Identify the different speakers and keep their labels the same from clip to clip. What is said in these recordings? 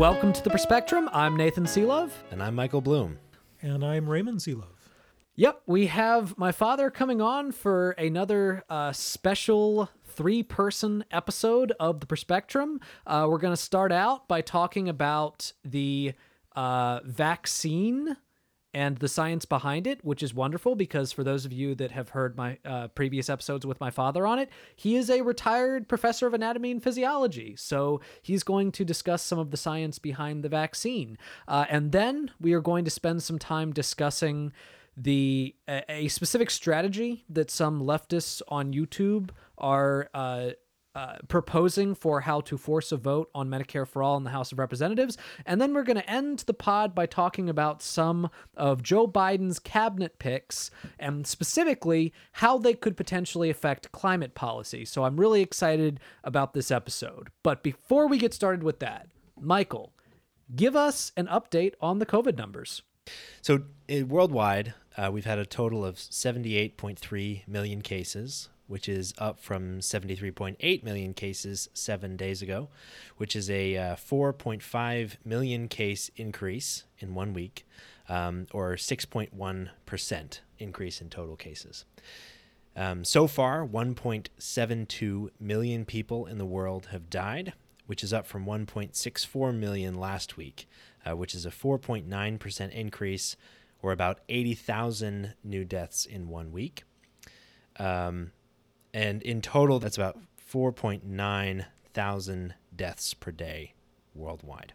Speaker 1: Welcome to the Perspectrum. I'm Nathan Selove.
Speaker 2: And I'm Michael Bloom.
Speaker 3: And I'm Raymond Selove.
Speaker 1: Yep, we have my father coming on for another uh, special three person episode of the Perspectrum. Uh, we're going to start out by talking about the uh, vaccine and the science behind it, which is wonderful because for those of you that have heard my uh, previous episodes with my father on it, he is a retired professor of anatomy and physiology. So he's going to discuss some of the science behind the vaccine. Uh, and then we are going to spend some time discussing the a, a specific strategy that some leftists on YouTube are uh, uh, proposing for how to force a vote on Medicare for All in the House of Representatives. And then we're going to end the pod by talking about some of Joe Biden's cabinet picks and specifically how they could potentially affect climate policy. So I'm really excited about this episode. But before we get started with that, Michael, give us an update on the COVID numbers.
Speaker 2: So, uh, worldwide, uh, we've had a total of 78.3 million cases, which is up from 73.8 million cases seven days ago, which is a uh, 4.5 million case increase in one week, um, or 6.1% increase in total cases. Um, so far, 1.72 million people in the world have died, which is up from 1.64 million last week, uh, which is a 4.9% increase, or about 80,000 new deaths in one week. Um, and in total, that's about 4.9 thousand deaths per day worldwide.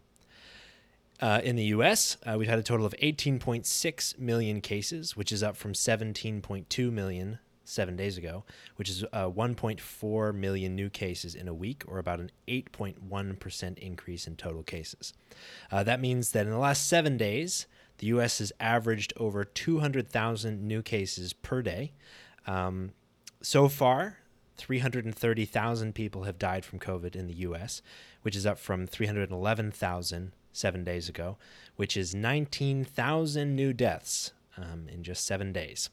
Speaker 2: Uh, in the US, uh, we've had a total of 18.6 million cases, which is up from 17.2 million seven days ago, which is uh, 1.4 million new cases in a week, or about an 8.1% increase in total cases. Uh, that means that in the last seven days, the US has averaged over 200,000 new cases per day. Um, so far, 330,000 people have died from COVID in the US, which is up from 311,000 seven days ago, which is 19,000 new deaths um, in just seven days.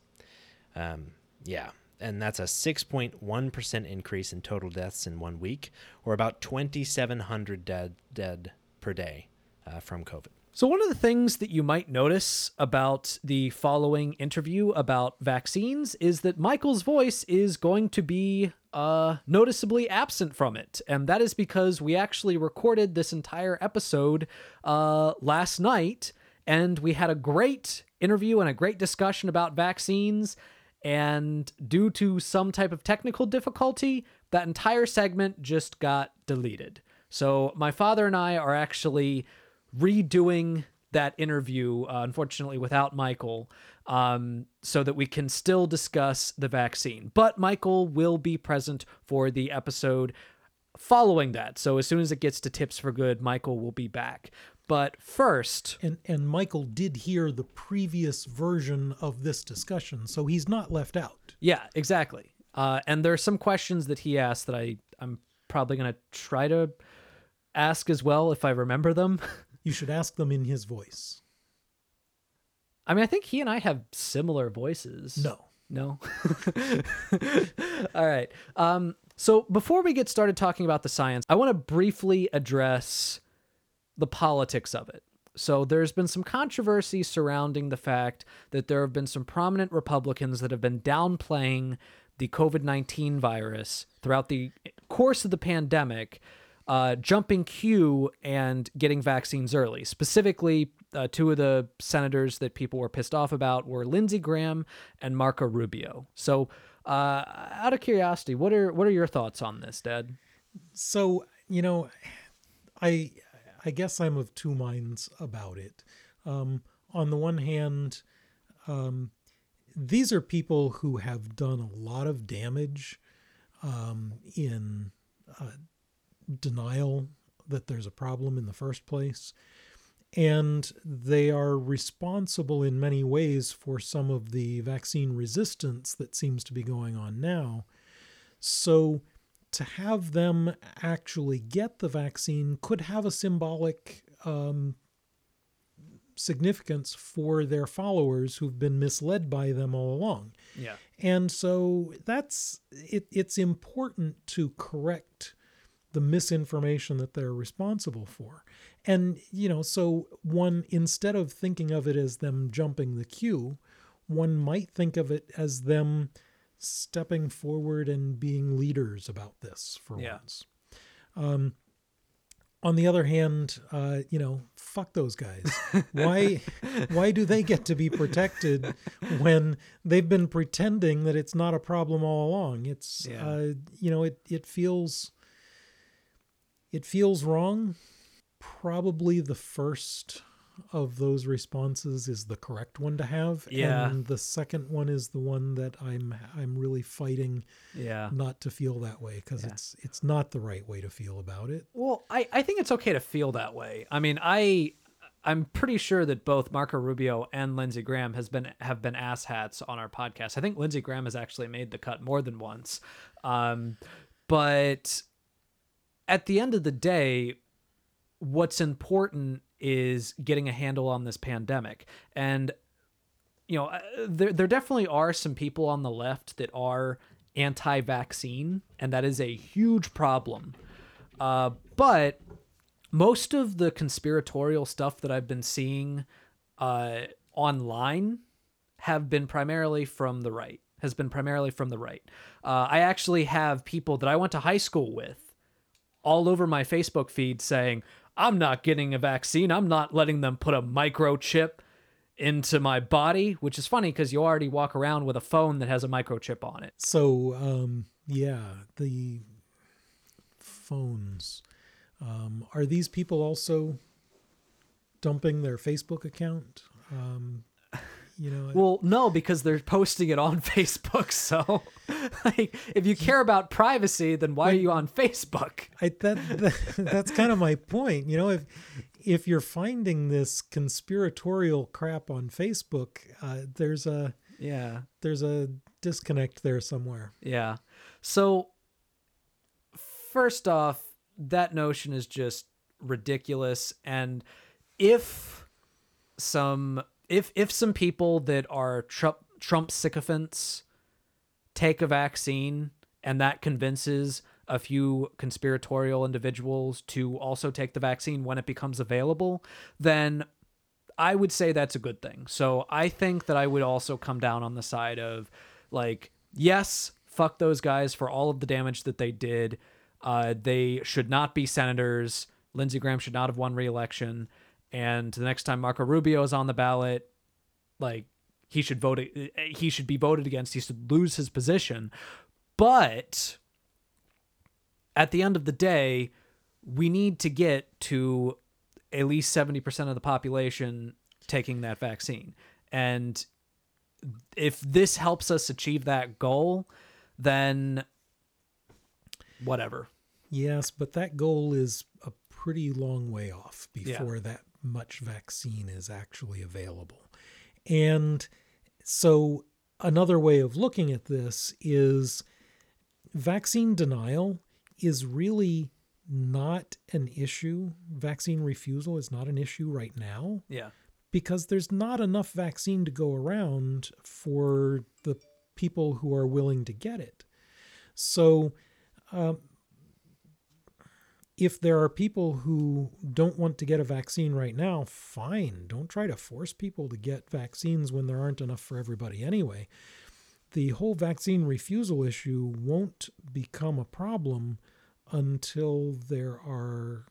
Speaker 2: Um, yeah, and that's a 6.1% increase in total deaths in one week, or about 2,700 dead, dead per day uh, from COVID.
Speaker 1: So, one of the things that you might notice about the following interview about vaccines is that Michael's voice is going to be uh, noticeably absent from it. And that is because we actually recorded this entire episode uh, last night and we had a great interview and a great discussion about vaccines. And due to some type of technical difficulty, that entire segment just got deleted. So, my father and I are actually redoing that interview, uh, unfortunately, without Michael, um, so that we can still discuss the vaccine. But Michael will be present for the episode following that. So as soon as it gets to tips for good, Michael will be back. But first,
Speaker 3: and and Michael did hear the previous version of this discussion, so he's not left out.
Speaker 1: Yeah, exactly. Uh, and there are some questions that he asked that I I'm probably gonna try to ask as well if I remember them.
Speaker 3: You should ask them in his voice.
Speaker 1: I mean, I think he and I have similar voices.
Speaker 3: No.
Speaker 1: No. All right. Um, so before we get started talking about the science, I want to briefly address the politics of it. So there's been some controversy surrounding the fact that there have been some prominent Republicans that have been downplaying the COVID 19 virus throughout the course of the pandemic uh, jumping queue and getting vaccines early. Specifically, uh, two of the senators that people were pissed off about were Lindsey Graham and Marco Rubio. So, uh, out of curiosity, what are what are your thoughts on this, Dad?
Speaker 3: So, you know, I I guess I'm of two minds about it. Um, on the one hand, um, these are people who have done a lot of damage um, in uh, denial that there's a problem in the first place. and they are responsible in many ways for some of the vaccine resistance that seems to be going on now. So, to have them actually get the vaccine could have a symbolic um, significance for their followers who've been misled by them all along.
Speaker 1: Yeah.
Speaker 3: And so that's it, it's important to correct the misinformation that they're responsible for. And, you know, so one, instead of thinking of it as them jumping the queue, one might think of it as them stepping forward and being leaders about this for
Speaker 1: Yeah.
Speaker 3: once. Um, on the other hand, uh, you know, fuck those guys. Why, why do they get to be protected when they've been pretending that it's not a problem all along? It's,
Speaker 1: Yeah.
Speaker 3: uh, you know, it it feels, it feels wrong. Probably the first of those responses is the correct one to have,
Speaker 1: Yeah.
Speaker 3: and the second one is the one that I'm I'm really fighting
Speaker 1: Yeah.
Speaker 3: not to feel that way because
Speaker 1: Yeah.
Speaker 3: it's it's not the right way to feel about it.
Speaker 1: Well, I, I think it's okay to feel that way. I mean, I I'm pretty sure that both Marco Rubio and Lindsey Graham has been have been asshats on our podcast. I think Lindsey Graham has actually made the cut more than once. Um, but at the end of the day, what's important is getting a handle on this pandemic. And you know, uh, there there definitely are some people on the left that are anti-vaccine, and that is a huge problem. Uh, but most of the conspiratorial stuff that I've been seeing uh, online have been primarily from the right. Has been primarily from the right. Uh, I actually have people that I went to high school with all over my Facebook feed saying, I'm not getting a vaccine. I'm not letting them put a microchip into my body, which is funny because you already walk around with a phone that has a microchip on it.
Speaker 3: So um, yeah, the phones. Um, are these people also dumping their Facebook account? Um, you know,
Speaker 1: Well, no, because they're posting it on Facebook. So, like, if you care about privacy, then why are you on Facebook?
Speaker 3: I, that, that that's kind of my point. You know, if if you're finding this conspiratorial crap on Facebook, uh, there's a
Speaker 1: Yeah.
Speaker 3: there's a disconnect there somewhere.
Speaker 1: Yeah. So, first off, that notion is just ridiculous. And if some if if some people that are Trump Trump sycophants take a vaccine and that convinces a few conspiratorial individuals to also take the vaccine when it becomes available, then I would say that's a good thing. So I think that I would also come down on the side of like, yes, fuck those guys for all of the damage that they did. Uh, they should not be senators. Lindsey Graham should not have won re-election. And the next time Marco Rubio is on the ballot, like he should vote. Eh, eh, he should be voted against. He should lose his position. But at the end of the day, we need to get to at least 70% of the population taking that vaccine. And if this helps us achieve that goal, then whatever.
Speaker 3: Yes, but that goal is a pretty long way off
Speaker 1: Yeah.
Speaker 3: before that much vaccine is actually available. And so, another way of looking at this is vaccine denial is really not an issue. Vaccine refusal is not an issue right now
Speaker 1: Yeah.
Speaker 3: because there's not enough vaccine to go around for the people who are willing to get it. So, um, if there are people who don't want to get a vaccine right now, fine. Don't try to force people to get vaccines when there aren't enough for everybody anyway. The whole vaccine refusal issue won't become a problem until there are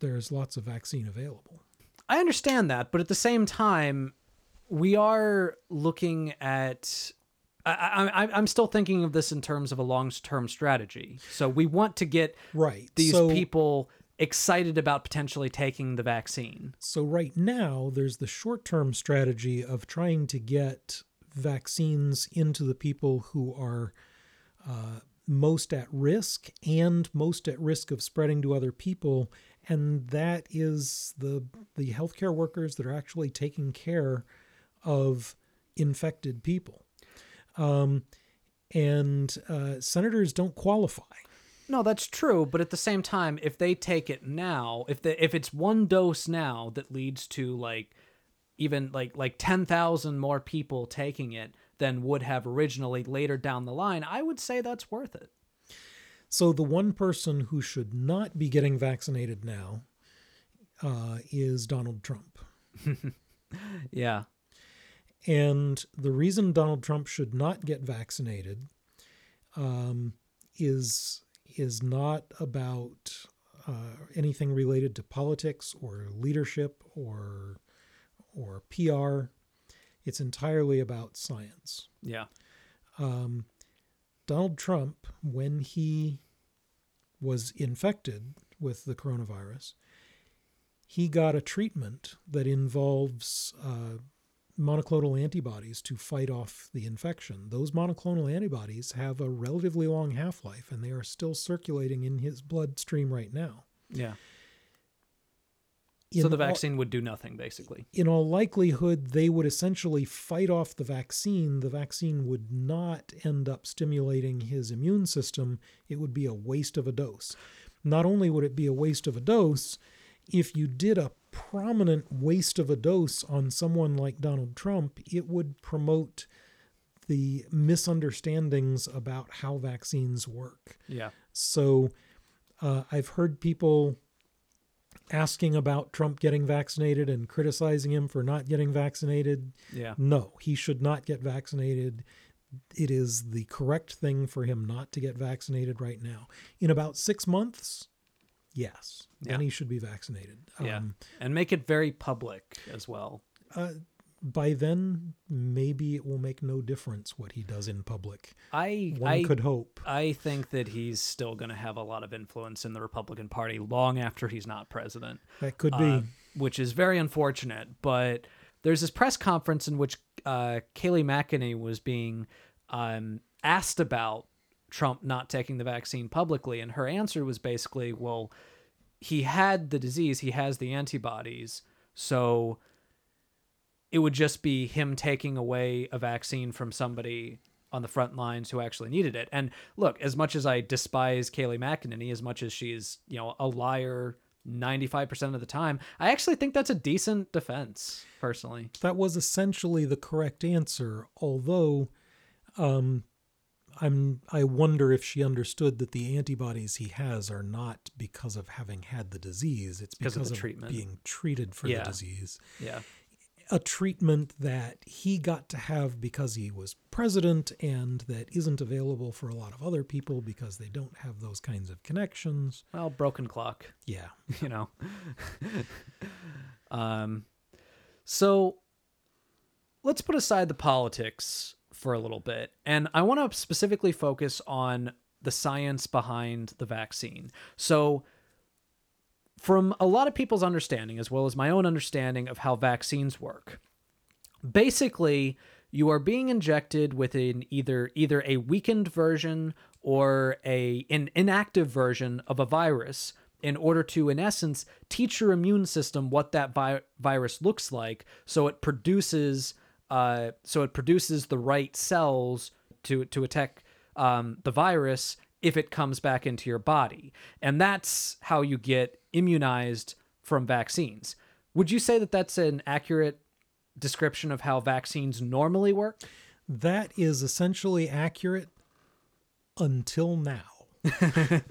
Speaker 3: there's lots of vaccine available.
Speaker 1: I understand that, but at the same time, we are looking at. I, I, I'm still thinking of this in terms of a long-term strategy. So we want to get
Speaker 3: Right.
Speaker 1: these
Speaker 3: so,
Speaker 1: people excited about potentially taking the vaccine.
Speaker 3: So right now, there's the short-term strategy of trying to get vaccines into the people who are uh, most at risk and most at risk of spreading to other people and that is the the healthcare workers that are actually taking care of infected people. Um, and uh, senators don't qualify.
Speaker 1: No, that's true, but at the same time, if they take it now, if the if it's one dose now that leads to like even like like 10,000 more people taking it than would have originally later down the line, I would say that's worth it.
Speaker 3: So the one person who should not be getting vaccinated now uh, is Donald Trump.
Speaker 1: yeah.
Speaker 3: And the reason Donald Trump should not get vaccinated um, is is not about uh, anything related to politics or leadership or or PR. It's entirely about science.
Speaker 1: Yeah.
Speaker 3: Um, Donald Trump, when he was infected with the coronavirus, he got a treatment that involves uh, monoclonal antibodies to fight off the infection. Those monoclonal antibodies have a relatively long half life and they are still circulating in his bloodstream right now.
Speaker 1: Yeah.
Speaker 3: In
Speaker 1: so the
Speaker 3: all-
Speaker 1: vaccine would do nothing basically.
Speaker 3: in all likelihood, they would essentially fight off the vaccine. The vaccine would not end up stimulating his immune system. It would be a waste of a dose. Not only would it be a waste of a dose, if you did a prominent waste of a dose on someone like Donald Trump, it would promote the misunderstandings about how vaccines work.
Speaker 1: Yeah.
Speaker 3: So uh, I've heard people asking about Trump getting vaccinated and criticizing him for not getting vaccinated.
Speaker 1: Yeah.
Speaker 3: No, he should not get vaccinated. It is the correct thing for him not to get vaccinated right now. In about six months, yes, then
Speaker 1: Yeah.
Speaker 3: he should be vaccinated.
Speaker 1: Yeah.
Speaker 3: Um,
Speaker 1: And make it very public as well.
Speaker 3: uh, by then, maybe it will make no difference what he does in public.
Speaker 1: I
Speaker 3: One
Speaker 1: I
Speaker 3: could hope.
Speaker 1: I think that he's still going to have a lot of influence in the Republican Party long after he's not president.
Speaker 3: That could be.
Speaker 1: uh, which is very unfortunate. But there's this press conference in which uh, Kayleigh McEnany was being um, asked about Trump not taking the vaccine publicly, and her answer was basically, "Well, he had the disease, he has the antibodies, so." It would just be him taking away a vaccine from somebody on the front lines who actually needed it. And look, as much as I despise Kayleigh McEnany, as much as she's, you know, a liar 95% of the time, I actually think that's a decent defense, personally.
Speaker 3: that was essentially the correct answer although um i'm i wonder if she understood that the antibodies he has are not because of having had the disease it's
Speaker 1: Because
Speaker 3: because
Speaker 1: of the
Speaker 3: of
Speaker 1: treatment.
Speaker 3: being treated for
Speaker 1: Yeah.
Speaker 3: the disease
Speaker 1: Yeah.
Speaker 3: a treatment that he got to have because he was president and that isn't available for a lot of other people because they don't have those kinds of connections
Speaker 1: Well, broken clock,
Speaker 3: yeah
Speaker 1: you know. um so let's put aside the politics for a little bit. And I want to specifically focus on the science behind the vaccine. So from a lot of people's understanding as well as my own understanding of how vaccines work, basically you are being injected with an either either a weakened version or a an inactive version of a virus in order to in essence teach your immune system what that vi- virus looks like so it produces uh, so it produces the right cells to to attack um, the virus if it comes back into your body. And that's how you get immunized from vaccines. Would you say that that's an accurate description of how vaccines normally work?
Speaker 3: That is essentially accurate until now.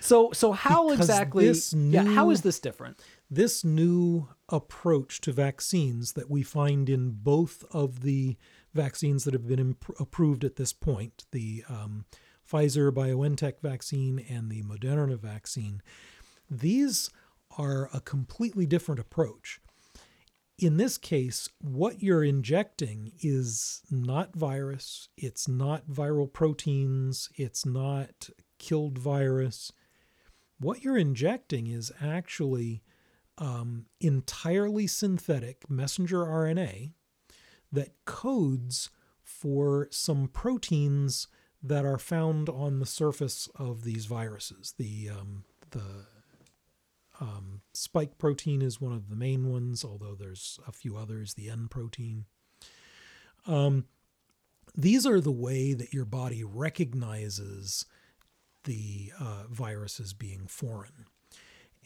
Speaker 1: So so how
Speaker 3: Because
Speaker 1: exactly
Speaker 3: this
Speaker 1: yeah how
Speaker 3: new-
Speaker 1: is this different?
Speaker 3: this new approach to vaccines that we find in both of the vaccines that have been imp- approved at this point the um, Pfizer BioNTech vaccine and the Moderna vaccine these are a completely different approach. In this case, what you're injecting is not virus, it's not viral proteins, it's not killed virus. What you're injecting is actually um, entirely synthetic messenger RNA that codes for some proteins that are found on the surface of these viruses. The um, the Um, spike protein is one of the main ones, although there's a few others, the N protein. Um, these are the way that your body recognizes the uh, virus as being foreign.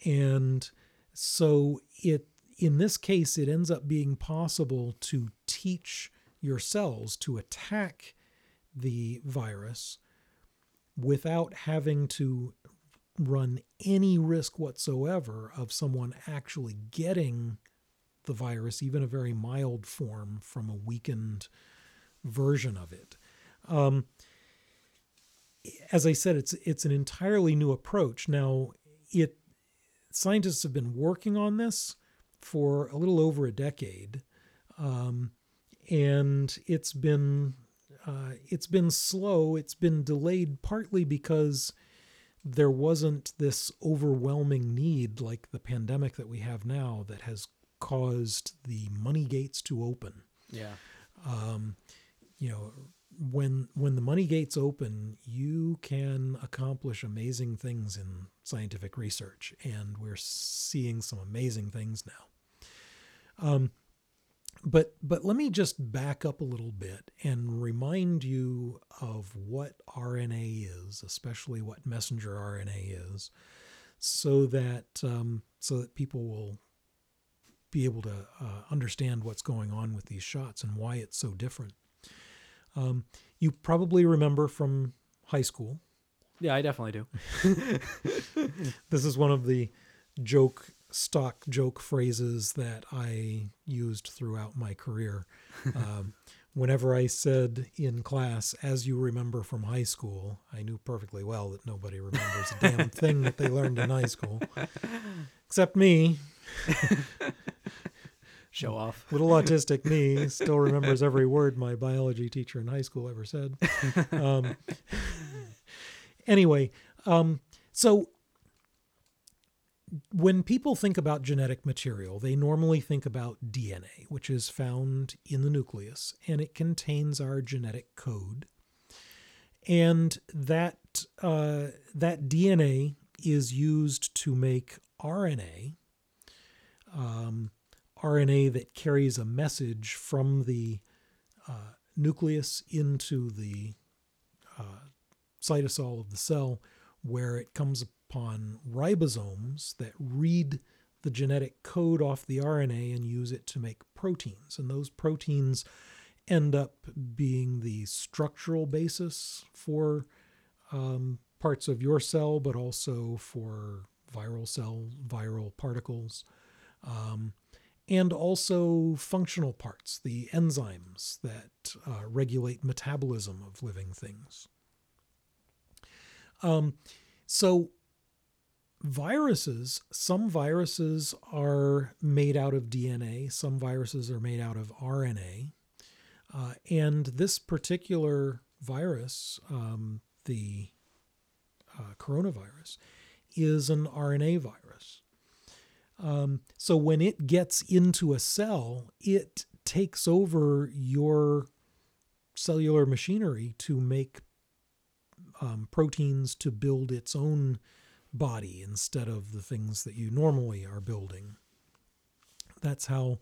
Speaker 3: And so it in this case it ends up being possible to teach your cells to attack the virus without having to run any risk whatsoever of someone actually getting the virus, even a very mild form, from a weakened version of it. Um, as I said, it's it's an entirely new approach. Now, it scientists have been working on this for a little over a decade, um, and it's been uh, it's been slow. It's been delayed partly because there wasn't this overwhelming need like the pandemic that we have now that has caused the money gates to open.
Speaker 1: Yeah.
Speaker 3: Um, you know, when when the money gates open, you can accomplish amazing things in scientific research, and we're seeing some amazing things now. Um, but but let me just back up a little bit and remind you of what RNA is, especially what messenger RNA is, so that um, so that people will be able to uh, understand what's going on with these shots and why it's so different. Um, you probably remember from high school.
Speaker 1: Yeah, I definitely do.
Speaker 3: this is one of the joke stock joke phrases that I used throughout my career. Um, whenever I said in class, as you remember from high school, I knew perfectly well that nobody remembers a damn thing that they learned in high school, except me.
Speaker 1: Show off.
Speaker 3: Little autistic me still remembers every word my biology teacher in high school ever said. Um, anyway, um, so when people think about genetic material, they normally think about DNA, which is found in the nucleus, and it contains our genetic code. And that uh, that DNA is used to make RNA, um, RNA that carries a message from the uh, nucleus into the uh, cytosol of the cell, where it comes upon ribosomes that read the genetic code off the RNA and use it to make proteins. And those proteins end up being the structural basis for um, parts of your cell, but also for viral cell, viral particles, um, and also functional parts, the enzymes that uh, regulate metabolism of living things. Um, so viruses, some viruses are made out of DNA, some viruses are made out of RNA. Uh, and this particular virus, um, the uh, coronavirus, is an RNA virus. Um, so when it gets into a cell, it takes over your cellular machinery to make um, proteins to build its own body instead of the things that you normally are building. That's how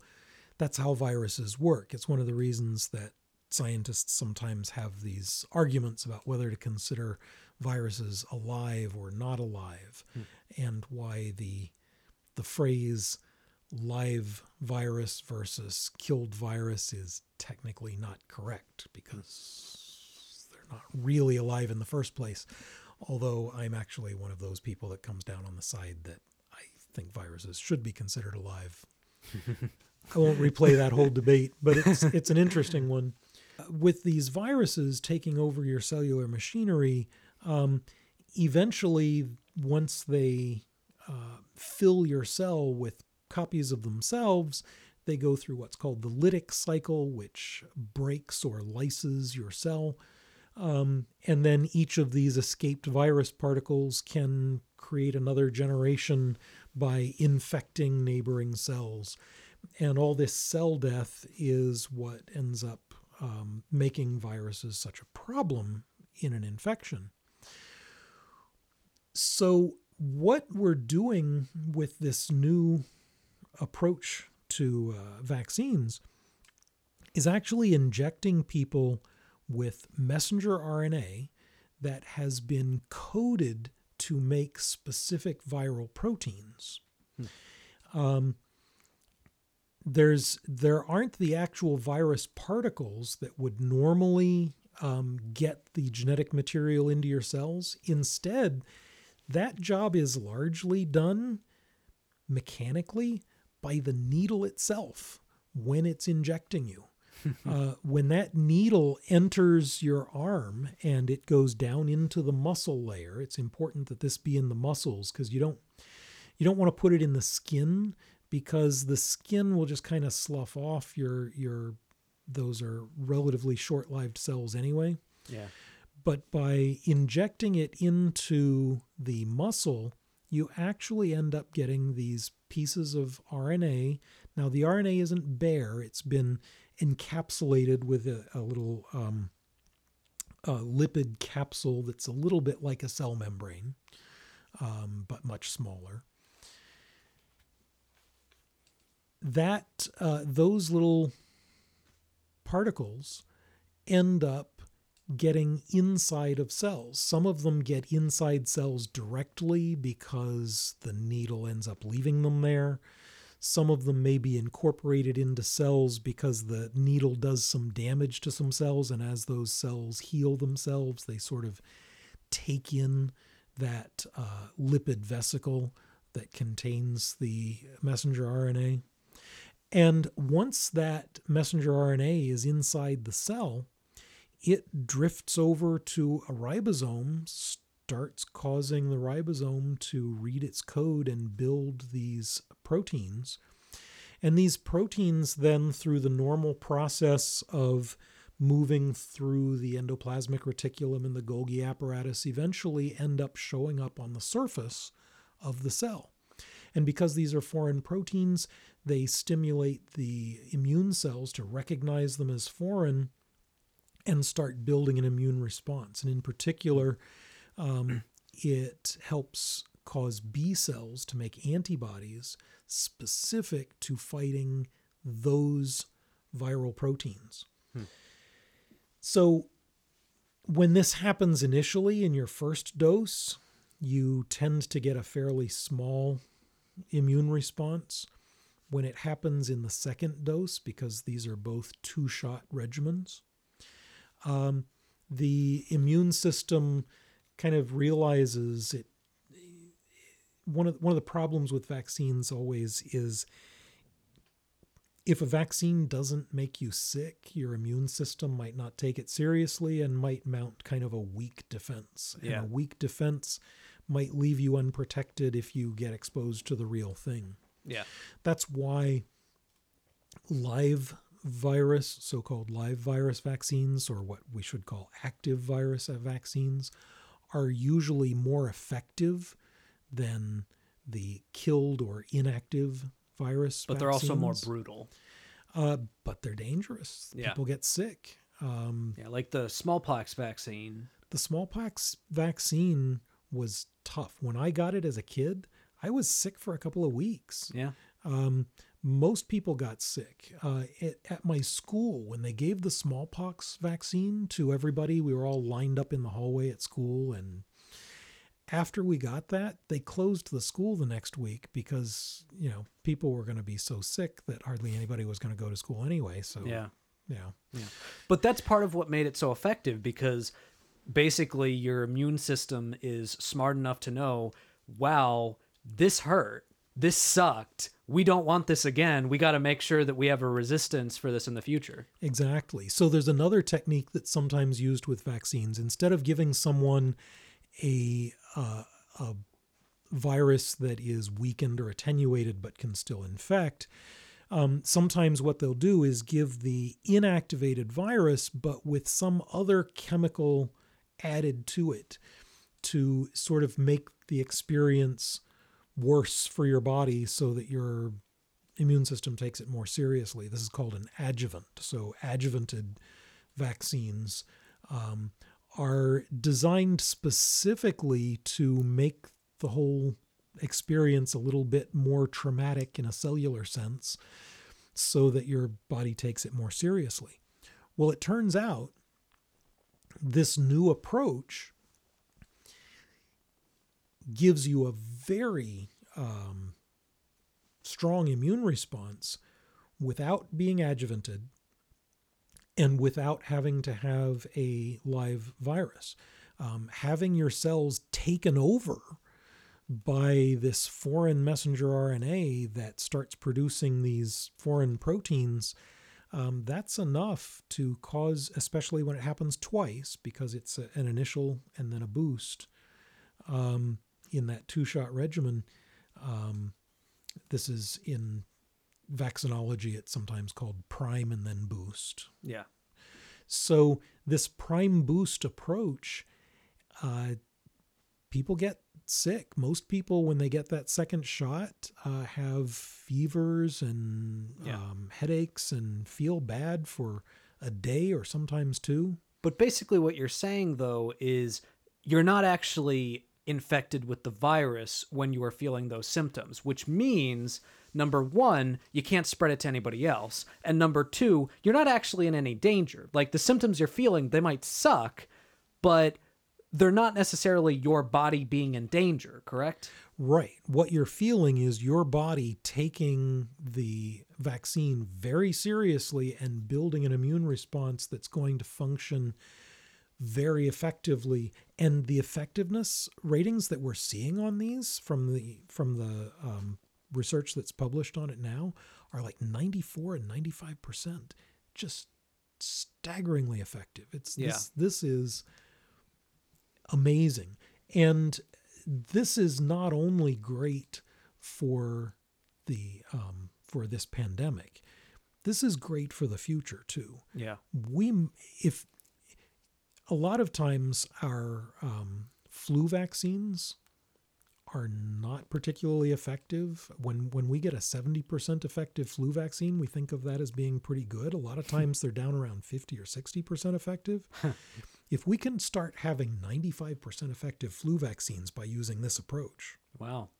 Speaker 3: that's how viruses work. It's one of the reasons that scientists sometimes have these arguments about whether to consider viruses alive or not alive hmm. and why the the phrase live virus versus killed virus is technically not correct because they're not really alive in the first place although I'm actually one of those people that comes down on the side that I think viruses should be considered alive. I won't replay that whole debate, but it's it's an interesting one. With these viruses taking over your cellular machinery, um, eventually, once they fill your cell with copies of themselves, they go through what's called the lytic cycle, which breaks or lyses your cell. Um, and then each of these escaped virus particles can create another generation by infecting neighboring cells. And all this cell death is what ends up um, making viruses such a problem in an infection. So, what we're doing with this new approach to uh, vaccines is actually injecting people with messenger RNA that has been coded to make specific viral proteins. Um, there's there aren't the actual virus particles that would normally um, get the genetic material into your cells. Instead, that job is largely done mechanically by the needle itself when it's injecting you. uh, when that needle enters your arm and it goes down into the muscle layer, it's important that this be in the muscles because you don't you don't want to put it in the skin because the skin will just kind of slough off your your those are relatively short-lived cells anyway.
Speaker 1: Yeah.
Speaker 3: But by injecting it into the muscle, you actually end up getting these pieces of RNA. Now, the RNA isn't bare, it's been encapsulated with a, a little um, a lipid capsule that's a little bit like a cell membrane, um, but much smaller. That uh, those little particles end up getting inside of cells. Some of them get inside cells directly because the needle ends up leaving them there. Some of them may be incorporated into cells because the needle does some damage to some cells, and as those cells heal themselves, they sort of take in that uh, lipid vesicle that contains the messenger RNA. And once that messenger RNA is inside the cell, it drifts over to a ribosome, starts causing the ribosome to read its code and build these proteins. And these proteins, then, through the normal process of moving through the endoplasmic reticulum and the Golgi apparatus, eventually end up showing up on the surface of the cell. And because these are foreign proteins, they stimulate the immune cells to recognize them as foreign and start building an immune response. And in particular, um, it helps cause B cells to make antibodies specific to fighting those viral proteins. Hmm. So, when this happens initially in your first dose, you tend to get a fairly small immune response. When it happens in the second dose, because these are both two shot regimens, um, the immune system kind of realizes it. One of one of the problems with vaccines always is if a vaccine doesn't make you sick, your immune system might not take it seriously and might mount kind of a weak defense.
Speaker 1: Yeah.
Speaker 3: And a weak defense might leave you unprotected if you get exposed to the real thing.
Speaker 1: Yeah.
Speaker 3: That's why live virus, so called live virus vaccines, or what we should call active virus vaccines, are usually more effective than the killed or inactive virus.
Speaker 1: But they're also more brutal.
Speaker 3: Uh, but they're dangerous.
Speaker 1: Yeah.
Speaker 3: People get sick. Um,
Speaker 1: Yeah, like the smallpox vaccine.
Speaker 3: the smallpox vaccine was tough. When I got it as a kid, I was sick for a couple of weeks.
Speaker 1: Yeah.
Speaker 3: Um, most people got sick. Uh, at, at my school, when they gave the smallpox vaccine to everybody, we were all lined up in the hallway at school. And after we got that, they closed the school the next week because, you know, people were going to be so sick that hardly anybody was going to go to school anyway. So,
Speaker 1: Yeah.
Speaker 3: you know,
Speaker 1: But that's part of what made it so effective because basically your immune system is smart enough to know, wow, this hurt. This sucked. We don't want this again. We got to make sure that we have a resistance for this in the future.
Speaker 3: Exactly. So there's another technique that's sometimes used with vaccines. Instead of giving someone a uh, a virus that is weakened or attenuated but can still infect, um, sometimes what they'll do is give the inactivated virus but with some other chemical added to it to sort of make the experience worse for your body so that your immune system takes it more seriously. This is called an adjuvant. So, adjuvanted vaccines um, are designed specifically to make the whole experience a little bit more traumatic in a cellular sense so that your body takes it more seriously. Well, it turns out this new approach gives you a very um, strong immune response without being adjuvanted and without having to have a live virus. Um, having your cells taken over by this foreign messenger RNA that starts producing these foreign proteins, um, that's enough to cause, especially when it happens twice, because it's a, an initial and then a boost um, in that two shot regimen. Um, this is in vaccinology, it's sometimes called prime and then boost.
Speaker 1: Yeah.
Speaker 3: So, this prime boost approach, uh, people get sick. Most people, when they get that second shot, uh, have fevers and
Speaker 1: Yeah.
Speaker 3: um, headaches and feel bad for a day or sometimes two.
Speaker 1: But basically, what you're saying, though, is you're not actually infected with the virus when you are feeling those symptoms, which means number one, you can't spread it to anybody else. And number two, you're not actually in any danger. Like the symptoms you're feeling, they might suck, but they're not necessarily your body being in danger, correct?
Speaker 3: Right. What you're feeling is your body taking the vaccine very seriously and building an immune response that's going to function very effectively. And the effectiveness ratings that we're seeing on these from the from the um, research that's published on it now are like 94 and 95 percent. Just staggeringly effective. It's
Speaker 1: Yeah.
Speaker 3: this this is amazing. And this is not only great for the um, for this pandemic. This is great for the future too.
Speaker 1: Yeah.
Speaker 3: We if a lot of times our um, flu vaccines are not particularly effective. When when we get a 70% effective flu vaccine, we think of that as being pretty good. A lot of times they're down around 50 or 60% effective. if we can start having 95% effective flu vaccines by using this approach,
Speaker 1: Wow.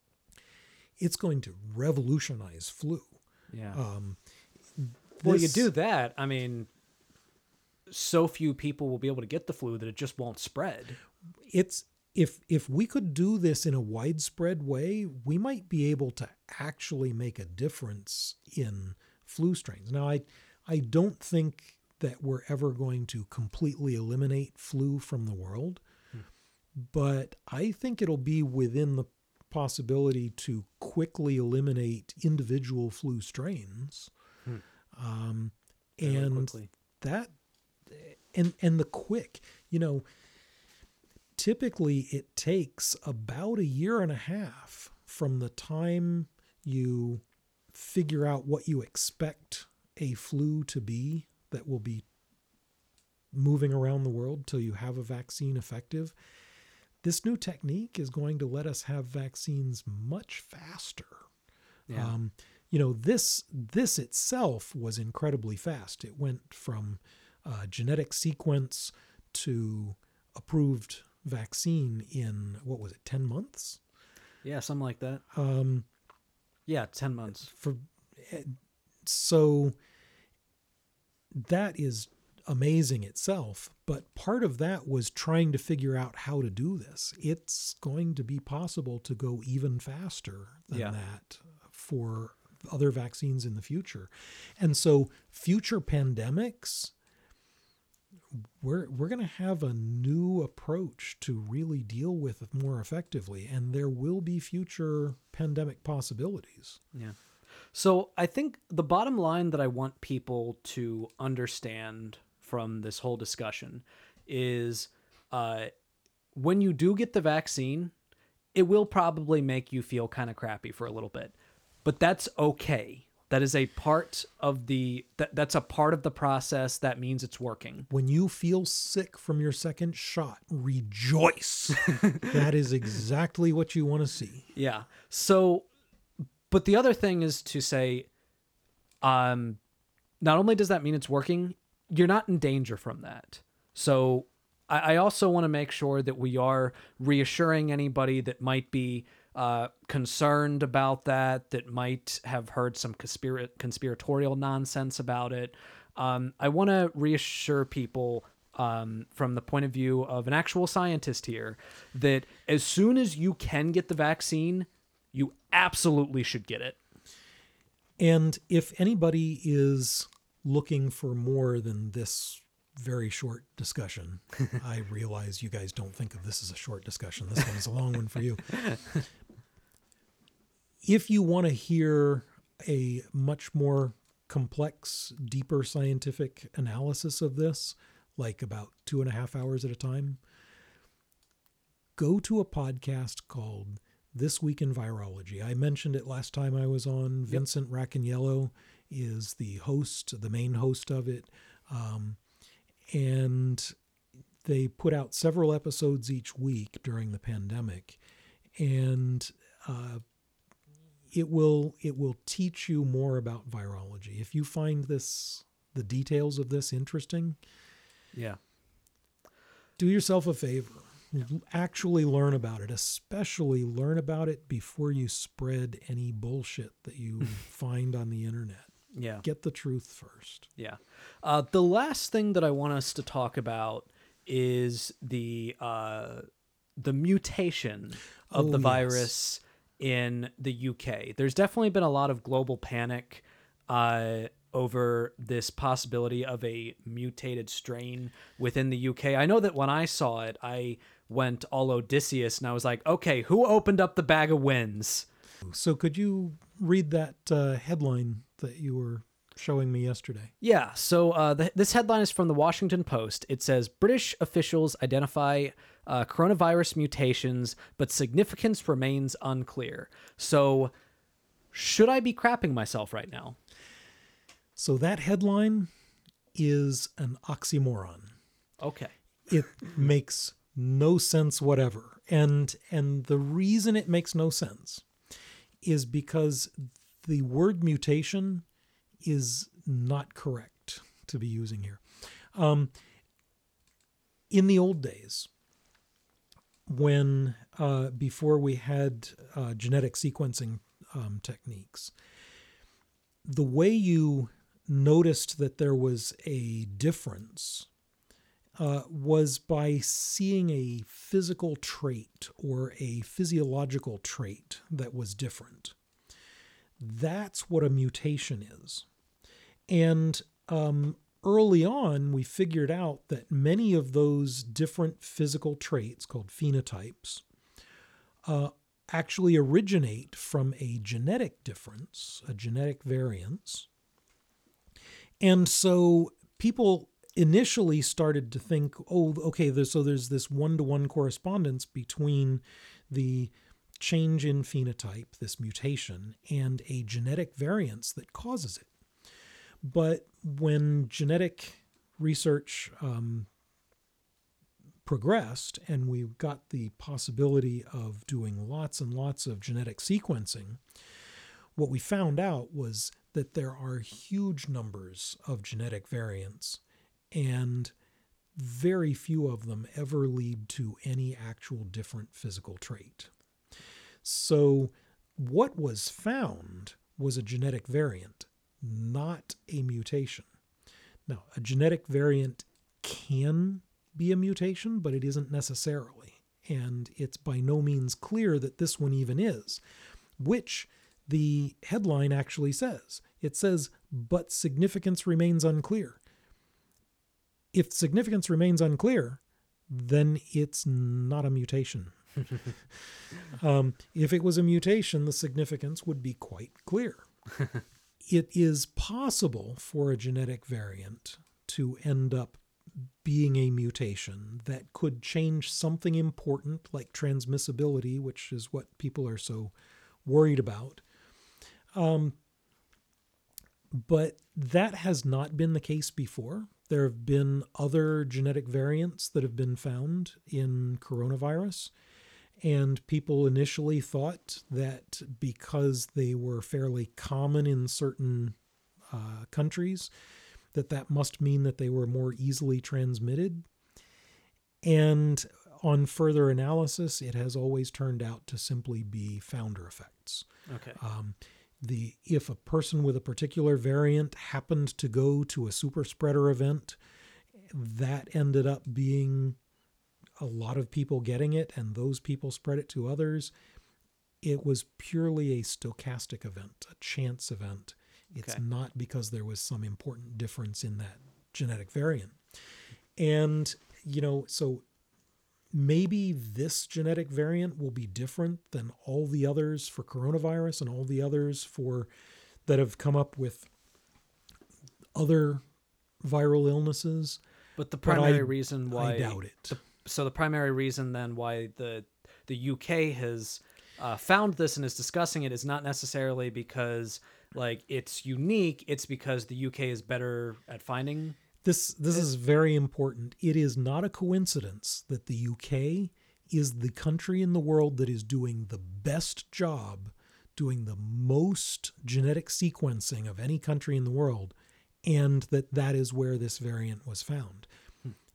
Speaker 3: it's going to revolutionize flu.
Speaker 1: Yeah.
Speaker 3: Um,
Speaker 1: well, you do that. I mean, so few people will be able to get the flu that it just won't spread.
Speaker 3: it's if if we could do this in a widespread way, we might be able to actually make a difference in flu strains. Now, I I don't think that we're ever going to completely eliminate flu from the world, but I think it'll be within the possibility to quickly eliminate individual flu strains. Um, and
Speaker 1: quickly.
Speaker 3: that and and the quick you know typically it takes about a year and a half from the time you figure out what you expect a flu to be that will be moving around the world till you have a vaccine effective. This new technique is going to let us have vaccines much faster.
Speaker 1: Yeah.
Speaker 3: um, you know this this itself was incredibly fast. It went from uh, genetic sequence to approved vaccine in what was it 10 months
Speaker 1: yeah, something like that.
Speaker 3: um,
Speaker 1: Yeah, 10 months.
Speaker 3: for so that is amazing itself but part of that was trying to figure out how to do this it's going to be possible to go even faster than
Speaker 1: Yeah.
Speaker 3: that for other vaccines in the future and so future pandemics we're we're going to have a new approach to really deal with more effectively and there will be future pandemic possibilities
Speaker 1: Yeah. So I think the bottom line that I want people to understand from this whole discussion is uh, when you do get the vaccine, it will probably make you feel kind of crappy for a little bit, but that's okay. That is a part of the that, that's a part of the process. That means it's working.
Speaker 3: when you feel sick from your second shot, rejoice. that is exactly what you want to see.
Speaker 1: Yeah. So, but the other thing is to say, um, not only does that mean it's working, you're not in danger from that. So, I, I also want to make sure that we are reassuring anybody that might be uh, concerned about that, that might have heard some conspira- conspiratorial nonsense about it. Um, I want to reassure people um, from the point of view of an actual scientist here that as soon as you can get the vaccine, you absolutely should get it.
Speaker 3: And if anybody is looking for more than this very short discussion, I realize you guys don't think of this as a short discussion. This one is a long one for you. If you want to hear a much more complex, deeper scientific analysis of this, like about two and a half hours at a time, go to a podcast called This Week in Virology. I mentioned it last time I was on. Vincent Racaniello is the host, the main host of it. Um, and they put out several episodes each week during the pandemic. And uh, it will it will teach you more about virology. If you find this the details of this interesting,
Speaker 1: Yeah.
Speaker 3: do yourself a favor. Actually learn about it, especially learn about it before you spread any bullshit that you find on the internet.
Speaker 1: Yeah.
Speaker 3: Get the truth first.
Speaker 1: Yeah. Uh, the last thing that I want us to talk about is the uh, the mutation of
Speaker 3: Oh,
Speaker 1: the
Speaker 3: yes.
Speaker 1: In the UK. There's definitely been a lot of global panic uh, over this possibility of a mutated strain within the UK. I know that when I saw it, I went all Odysseus and I was like, okay, who opened up the bag of wins?
Speaker 3: So could you read that uh, headline that you were showing me yesterday?
Speaker 1: Yeah, so uh, the, this headline is from the Washington Post. It says British officials identify uh, coronavirus mutations, but significance remains unclear. So, should I be crapping myself right now?
Speaker 3: So that headline is an oxymoron.
Speaker 1: Okay.
Speaker 3: it makes no sense whatever and and the reason it makes no sense is because the word mutation is not correct to be using here um, in the old days when uh, before we had uh, genetic sequencing um, techniques the way you noticed that there was a difference uh, was by seeing a physical trait or a physiological trait that was different. That's what a mutation is. And um, early on, we figured out that many of those different physical traits, called phenotypes, uh, actually originate from a genetic difference, a genetic variance. And so people initially started to think, oh, okay, there's, so there's this one to one correspondence between the change in phenotype, this mutation, and a genetic variance that causes it. But when genetic research um, progressed and we got the possibility of doing lots and lots of genetic sequencing, what we found out was that there are huge numbers of genetic variants and very few of them ever lead to any actual different physical trait. So, what was found was a genetic variant, not a mutation. Now, a genetic variant can be a mutation, but it isn't necessarily. And it's by no means clear that this one even is, which the headline actually says. It says, but significance remains unclear. If significance remains unclear, then it's not a mutation. um, if it was a mutation, the significance would be quite clear. it is possible for a genetic variant to end up being a mutation that could change something important like transmissibility, which is what people are so worried about. Um, but that has not been the case before. There have been other genetic variants that have been found in coronavirus. And people initially thought that because they were fairly common in certain uh, countries, that that must mean that they were more easily transmitted. And on further analysis, it has always turned out to simply be founder effects.
Speaker 1: Okay.
Speaker 3: Um, the if a person with a particular variant happened to go to a super spreader event, that ended up being a lot of people getting it, and those people spread it to others. It was purely a stochastic event, a chance event. It's
Speaker 1: Okay.
Speaker 3: not because there was some important difference in that genetic variant. And, you know, so maybe this genetic variant will be different than all the others for coronavirus and all the others for that have come up with other viral illnesses.
Speaker 1: But the
Speaker 3: but I-
Speaker 1: primary reason why
Speaker 3: I doubt it.
Speaker 1: So the primary reason then why the the UK has uh, found this and is discussing it is not necessarily because like it's unique. It's because the UK is better at finding.
Speaker 3: This this is very important. It is not a coincidence that the UK is the country in the world that is doing the best job doing the most genetic sequencing of any country in the world and that that is where this variant was found.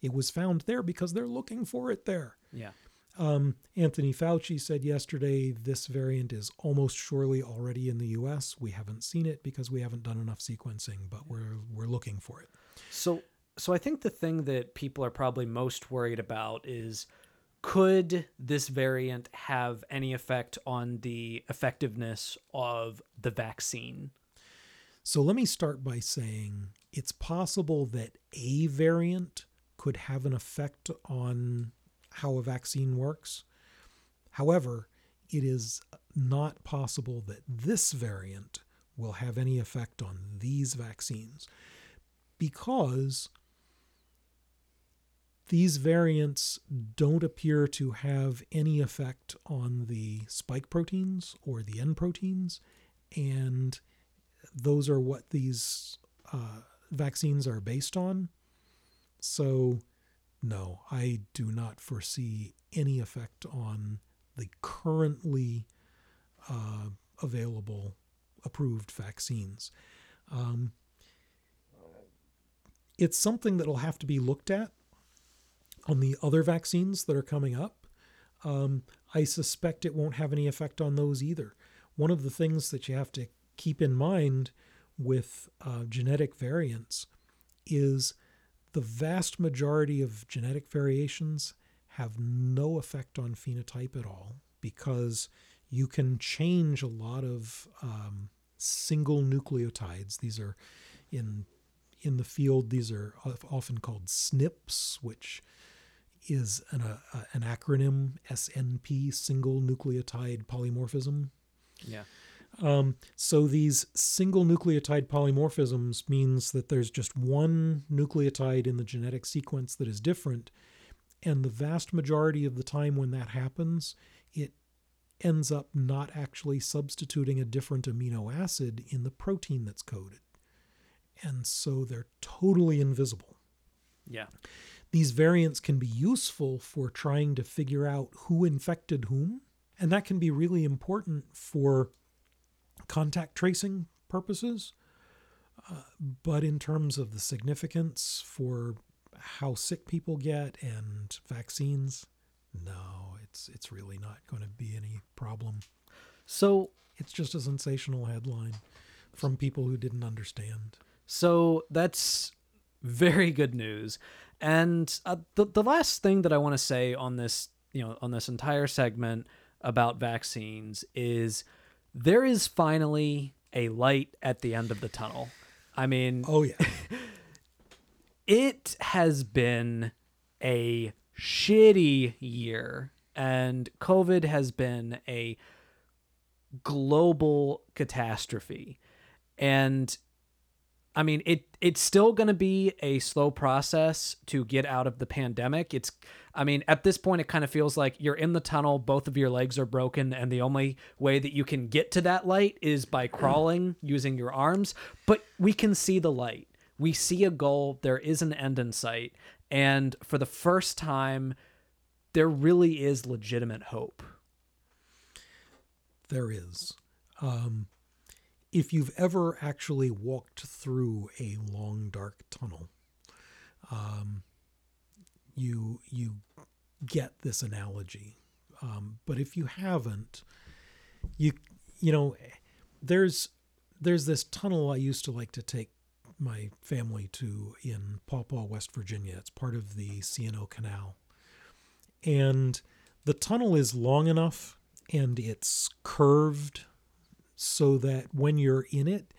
Speaker 3: It was found there because they're looking for it there.
Speaker 1: Yeah.
Speaker 3: Um, Anthony Fauci said yesterday this variant is almost surely already in the U.S. We haven't seen it because we haven't done enough sequencing, but we're we're looking for it.
Speaker 1: So so I think the thing that people are probably most worried about is could this variant have any effect on the effectiveness of the vaccine?
Speaker 3: So let me start by saying it's possible that a variant could have an effect on how a vaccine works. However, it is not possible that this variant will have any effect on these vaccines because these variants don't appear to have any effect on the spike proteins or the N proteins, and those are what these uh, vaccines are based on. So, no, I do not foresee any effect on the currently uh, available approved vaccines. Um, it's something that will have to be looked at on the other vaccines that are coming up. Um, I suspect it won't have any effect on those either. One of the things that you have to keep in mind with uh, genetic variants is the vast majority of genetic variations have no effect on phenotype at all because you can change a lot of um, single nucleotides. These are in in the field. These are often called SNPs, which is an, uh, an acronym SNP, single nucleotide polymorphism.
Speaker 1: Yeah.
Speaker 3: Um, so these single nucleotide polymorphisms means that there's just one nucleotide in the genetic sequence that is different, and the vast majority of the time when that happens, it ends up not actually substituting a different amino acid in the protein that's coded. And so they're totally invisible.
Speaker 1: Yeah.
Speaker 3: These variants can be useful for trying to figure out who infected whom, and that can be really important for contact tracing purposes. Uh, but in terms of the significance for how sick people get and vaccines, no, it's it's really not going to be any problem.
Speaker 1: So
Speaker 3: It's just a sensational headline from people who didn't understand.
Speaker 1: So that's very good news. And uh, the the last thing that I want to say on this, you know, on this entire segment about vaccines is there is finally a light at the end of the tunnel. I mean,
Speaker 3: Oh yeah.
Speaker 1: it has been a shitty year and covid has been a global catastrophe and i mean it it's still going to be a slow process to get out of the pandemic it's i mean at this point it kind of feels like you're in the tunnel both of your legs are broken and the only way that you can get to that light is by crawling using your arms but we can see the light we see a goal there is an end in sight and for the first time there really is legitimate hope
Speaker 3: There is. Um, if you've ever actually walked through a long, dark tunnel, um, you you get this analogy. Um, but if you haven't, you you know, there's there's this tunnel I used to like to take my family to in Paw Paw, West Virginia. It's part of the C&O Canal. And the tunnel is long enough and it's curved so that when you're in it,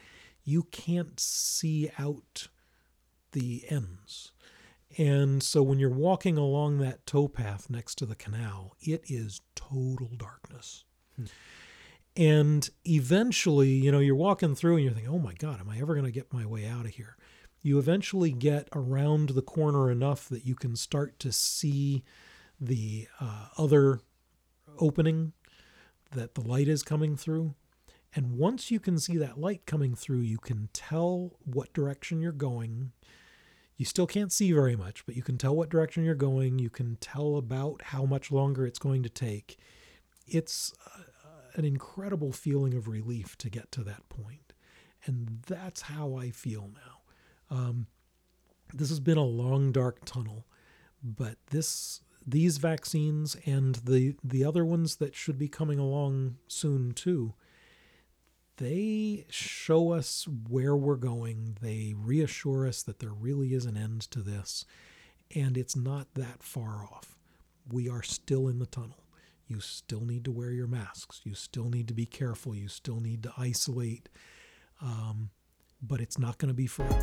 Speaker 3: you can't see out the ends. And so when you're walking along that towpath next to the canal, it is total darkness. Hmm. And eventually, you know, you're walking through and you're thinking, oh my God, am I ever going to get my way out of here? You eventually get around the corner enough that you can start to see the uh, other opening that the light is coming through. And once you can see that light coming through, you can tell what direction you're going. You still can't see very much, but you can tell what direction you're going. You can tell about how much longer it's going to take. It's uh, an incredible feeling of relief to get to that point. And that's how I feel now. Um, this has been a long, dark tunnel, but this these vaccines and the the other ones that should be coming along soon too they show us where we're going. They reassure us that there really is an end to this and it's not that far off. We are still in the tunnel. You still need to wear your masks. You still need to be careful. You still need to isolate um, but it's not going to be forever.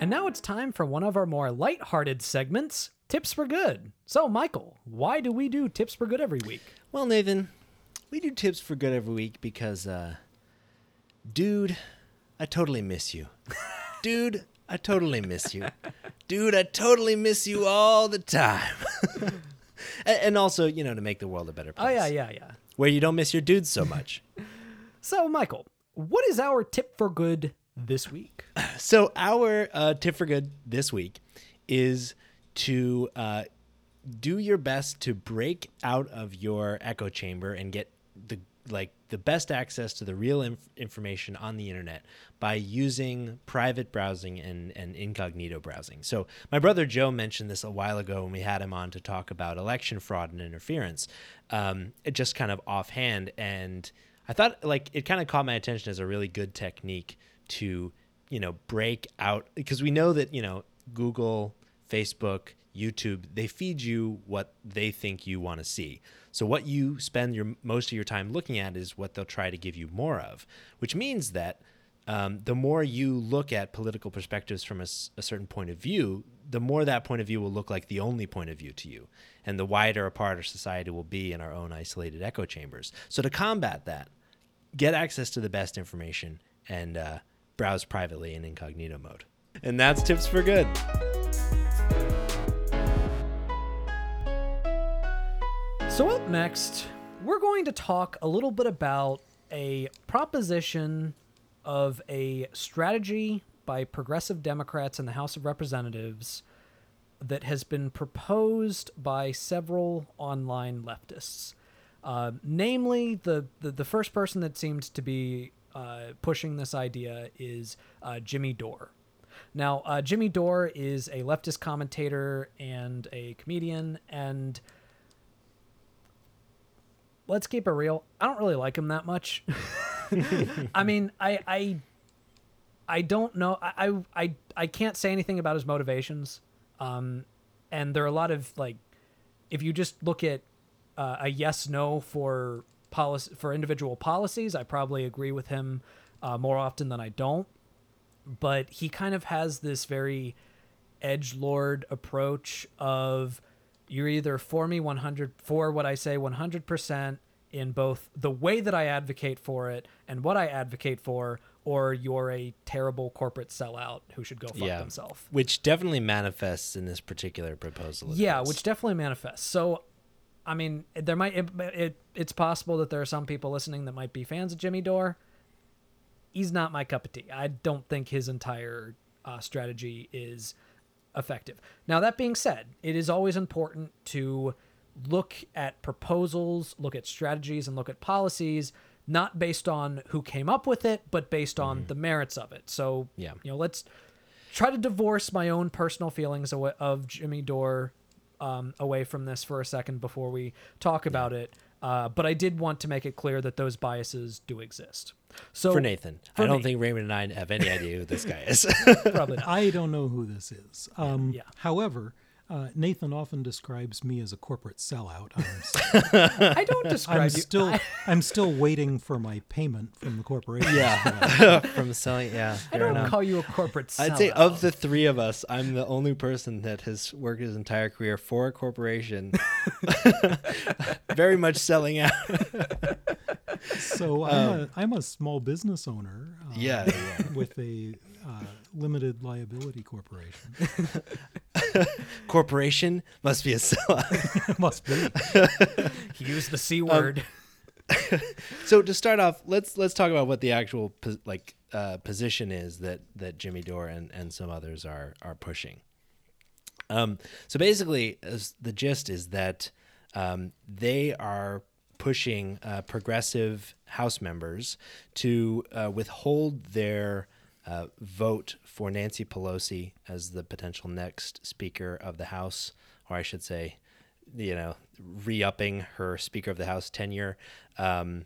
Speaker 1: And now it's time for one of our more light-hearted segments, Tips for Good. So, Michael, why do we do Tips for Good every week?
Speaker 2: Well, Nathan, we do Tips for Good every week because, uh, dude, I totally miss you. dude, I totally miss you. Dude, I totally miss you all the time. and also, you know, to make the world a better place.
Speaker 1: Oh, yeah, yeah, yeah.
Speaker 2: Where you don't miss your dudes so much.
Speaker 1: so, Michael, what is our tip for good this week?
Speaker 2: So our uh, tip for good this week is to uh, do your best to break out of your echo chamber and get the like the best access to the real inf- information on the internet by using private browsing and, and incognito browsing. So, my brother Joe mentioned this a while ago when we had him on to talk about election fraud and interference, um, just kind of offhand. And I thought like it kind of caught my attention as a really good technique to you know break out because we know that you know Google, Facebook, YouTube, they feed you what they think you want to see. So what you spend your most of your time looking at is what they'll try to give you more of, which means that um, the more you look at political perspectives from a, a, certain point of view, the more that point of view will look like the only point of view to you, and the wider apart our society will be in our own isolated echo chambers. So to combat that, get access to the best information and uh, browse privately in incognito mode. And that's tips for good.
Speaker 1: So, up next, we're going to talk a little bit about a proposition of a strategy by progressive Democrats in the House of Representatives that has been proposed by several online leftists. Uh, namely, the, the, the first person that seemed to be uh, pushing this idea is uh, Jimmy Dore. Now, uh, Jimmy Dore is a leftist commentator and a comedian, and let's keep it real. I don't really like him that much. I mean, I, I, I don't know. I, I, I can't say anything about his motivations. Um, and there are a lot of like, if you just look at uh, a yes no for policy for individual policies, I probably agree with him uh, more often than I don't. But he kind of has this very edge lord approach of you're either for me 100 for what I say 100% in both the way that I advocate for it and what I advocate for, or you're a terrible corporate sellout who should go fuck yeah, themselves.
Speaker 2: Which definitely manifests in this particular proposal.
Speaker 1: Yeah, which definitely manifests. So I mean, there might it, it, it's possible that there are some people listening that might be fans of Jimmy Dore. He's not my cup of tea. I don't think his entire uh, strategy is effective. Now that being said, it is always important to look at proposals, look at strategies, and look at policies not based on who came up with it, but based on the merits of it. So,
Speaker 2: Yeah.
Speaker 1: you know, let's try to divorce my own personal feelings of Jimmy Dore um, away from this for a second before we talk about it. Uh, but I did want to make it clear that those biases do exist. So
Speaker 2: For Nathan,
Speaker 1: for
Speaker 2: I don't
Speaker 1: me.
Speaker 2: think Ramon and I have any idea who this guy is.
Speaker 1: probably not.
Speaker 3: I don't know who this is. Um,
Speaker 1: Yeah.
Speaker 3: However, uh, Nathan often describes me as a corporate sellout. I'm, s-
Speaker 1: I don't describe
Speaker 3: I'm
Speaker 1: you.
Speaker 3: still
Speaker 1: I,
Speaker 3: I'm still waiting for my payment from the corporation.
Speaker 2: yeah, from selling. Yeah,
Speaker 1: I don't
Speaker 2: enough.
Speaker 1: call you a corporate. Sellout.
Speaker 2: I'd say of the three of us, I'm the only person that has worked his entire career for a corporation, very much selling out.
Speaker 3: So I'm, a, I'm a small business owner. uh,
Speaker 2: Yeah, yeah.
Speaker 3: With a uh, limited liability corporation.
Speaker 2: Corporation must be a sellout.
Speaker 3: Must be.
Speaker 1: use the c
Speaker 2: Um,
Speaker 1: word.
Speaker 2: so to start off, let's let's talk about what the actual pos- like uh, position is that that Jimmy Dore and, and some others are are pushing. Um, so basically, as the gist is that um, they are pushing uh, progressive House members to uh, withhold their uh, vote for Nancy Pelosi as the potential next Speaker of the House, or I should say, you know, re-upping her Speaker of the House tenure. Um,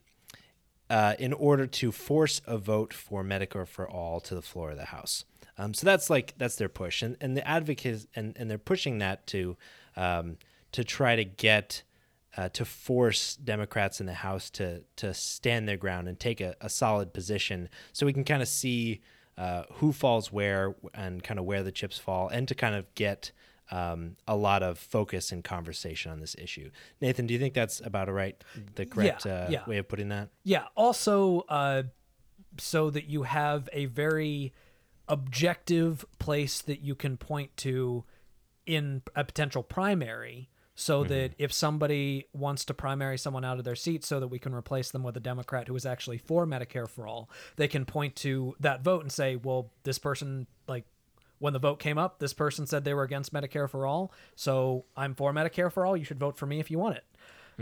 Speaker 2: uh, in order to force a vote for Medicare for all to the floor of the House. Um, so that's like that's their push, and and the advocates and and they're pushing that to um, to try to get uh, to force Democrats in the House to to stand their ground and take a, a solid position, so we can kind of see uh, who falls where and kind of where the chips fall, and to kind of get um, a lot of focus and conversation on this issue. Nathan, do you think that's about a right, the correct
Speaker 1: Yeah,
Speaker 2: uh,
Speaker 1: yeah.
Speaker 2: way of putting that?
Speaker 1: Yeah. Also, uh, so that you have a very objective place that you can point to in a potential primary so that if somebody wants to primary someone out of their seat so that we can replace them with a democrat who is actually for medicare for all they can point to that vote and say well this person like when the vote came up this person said they were against medicare for all so i'm for medicare for all you should vote for me if you want it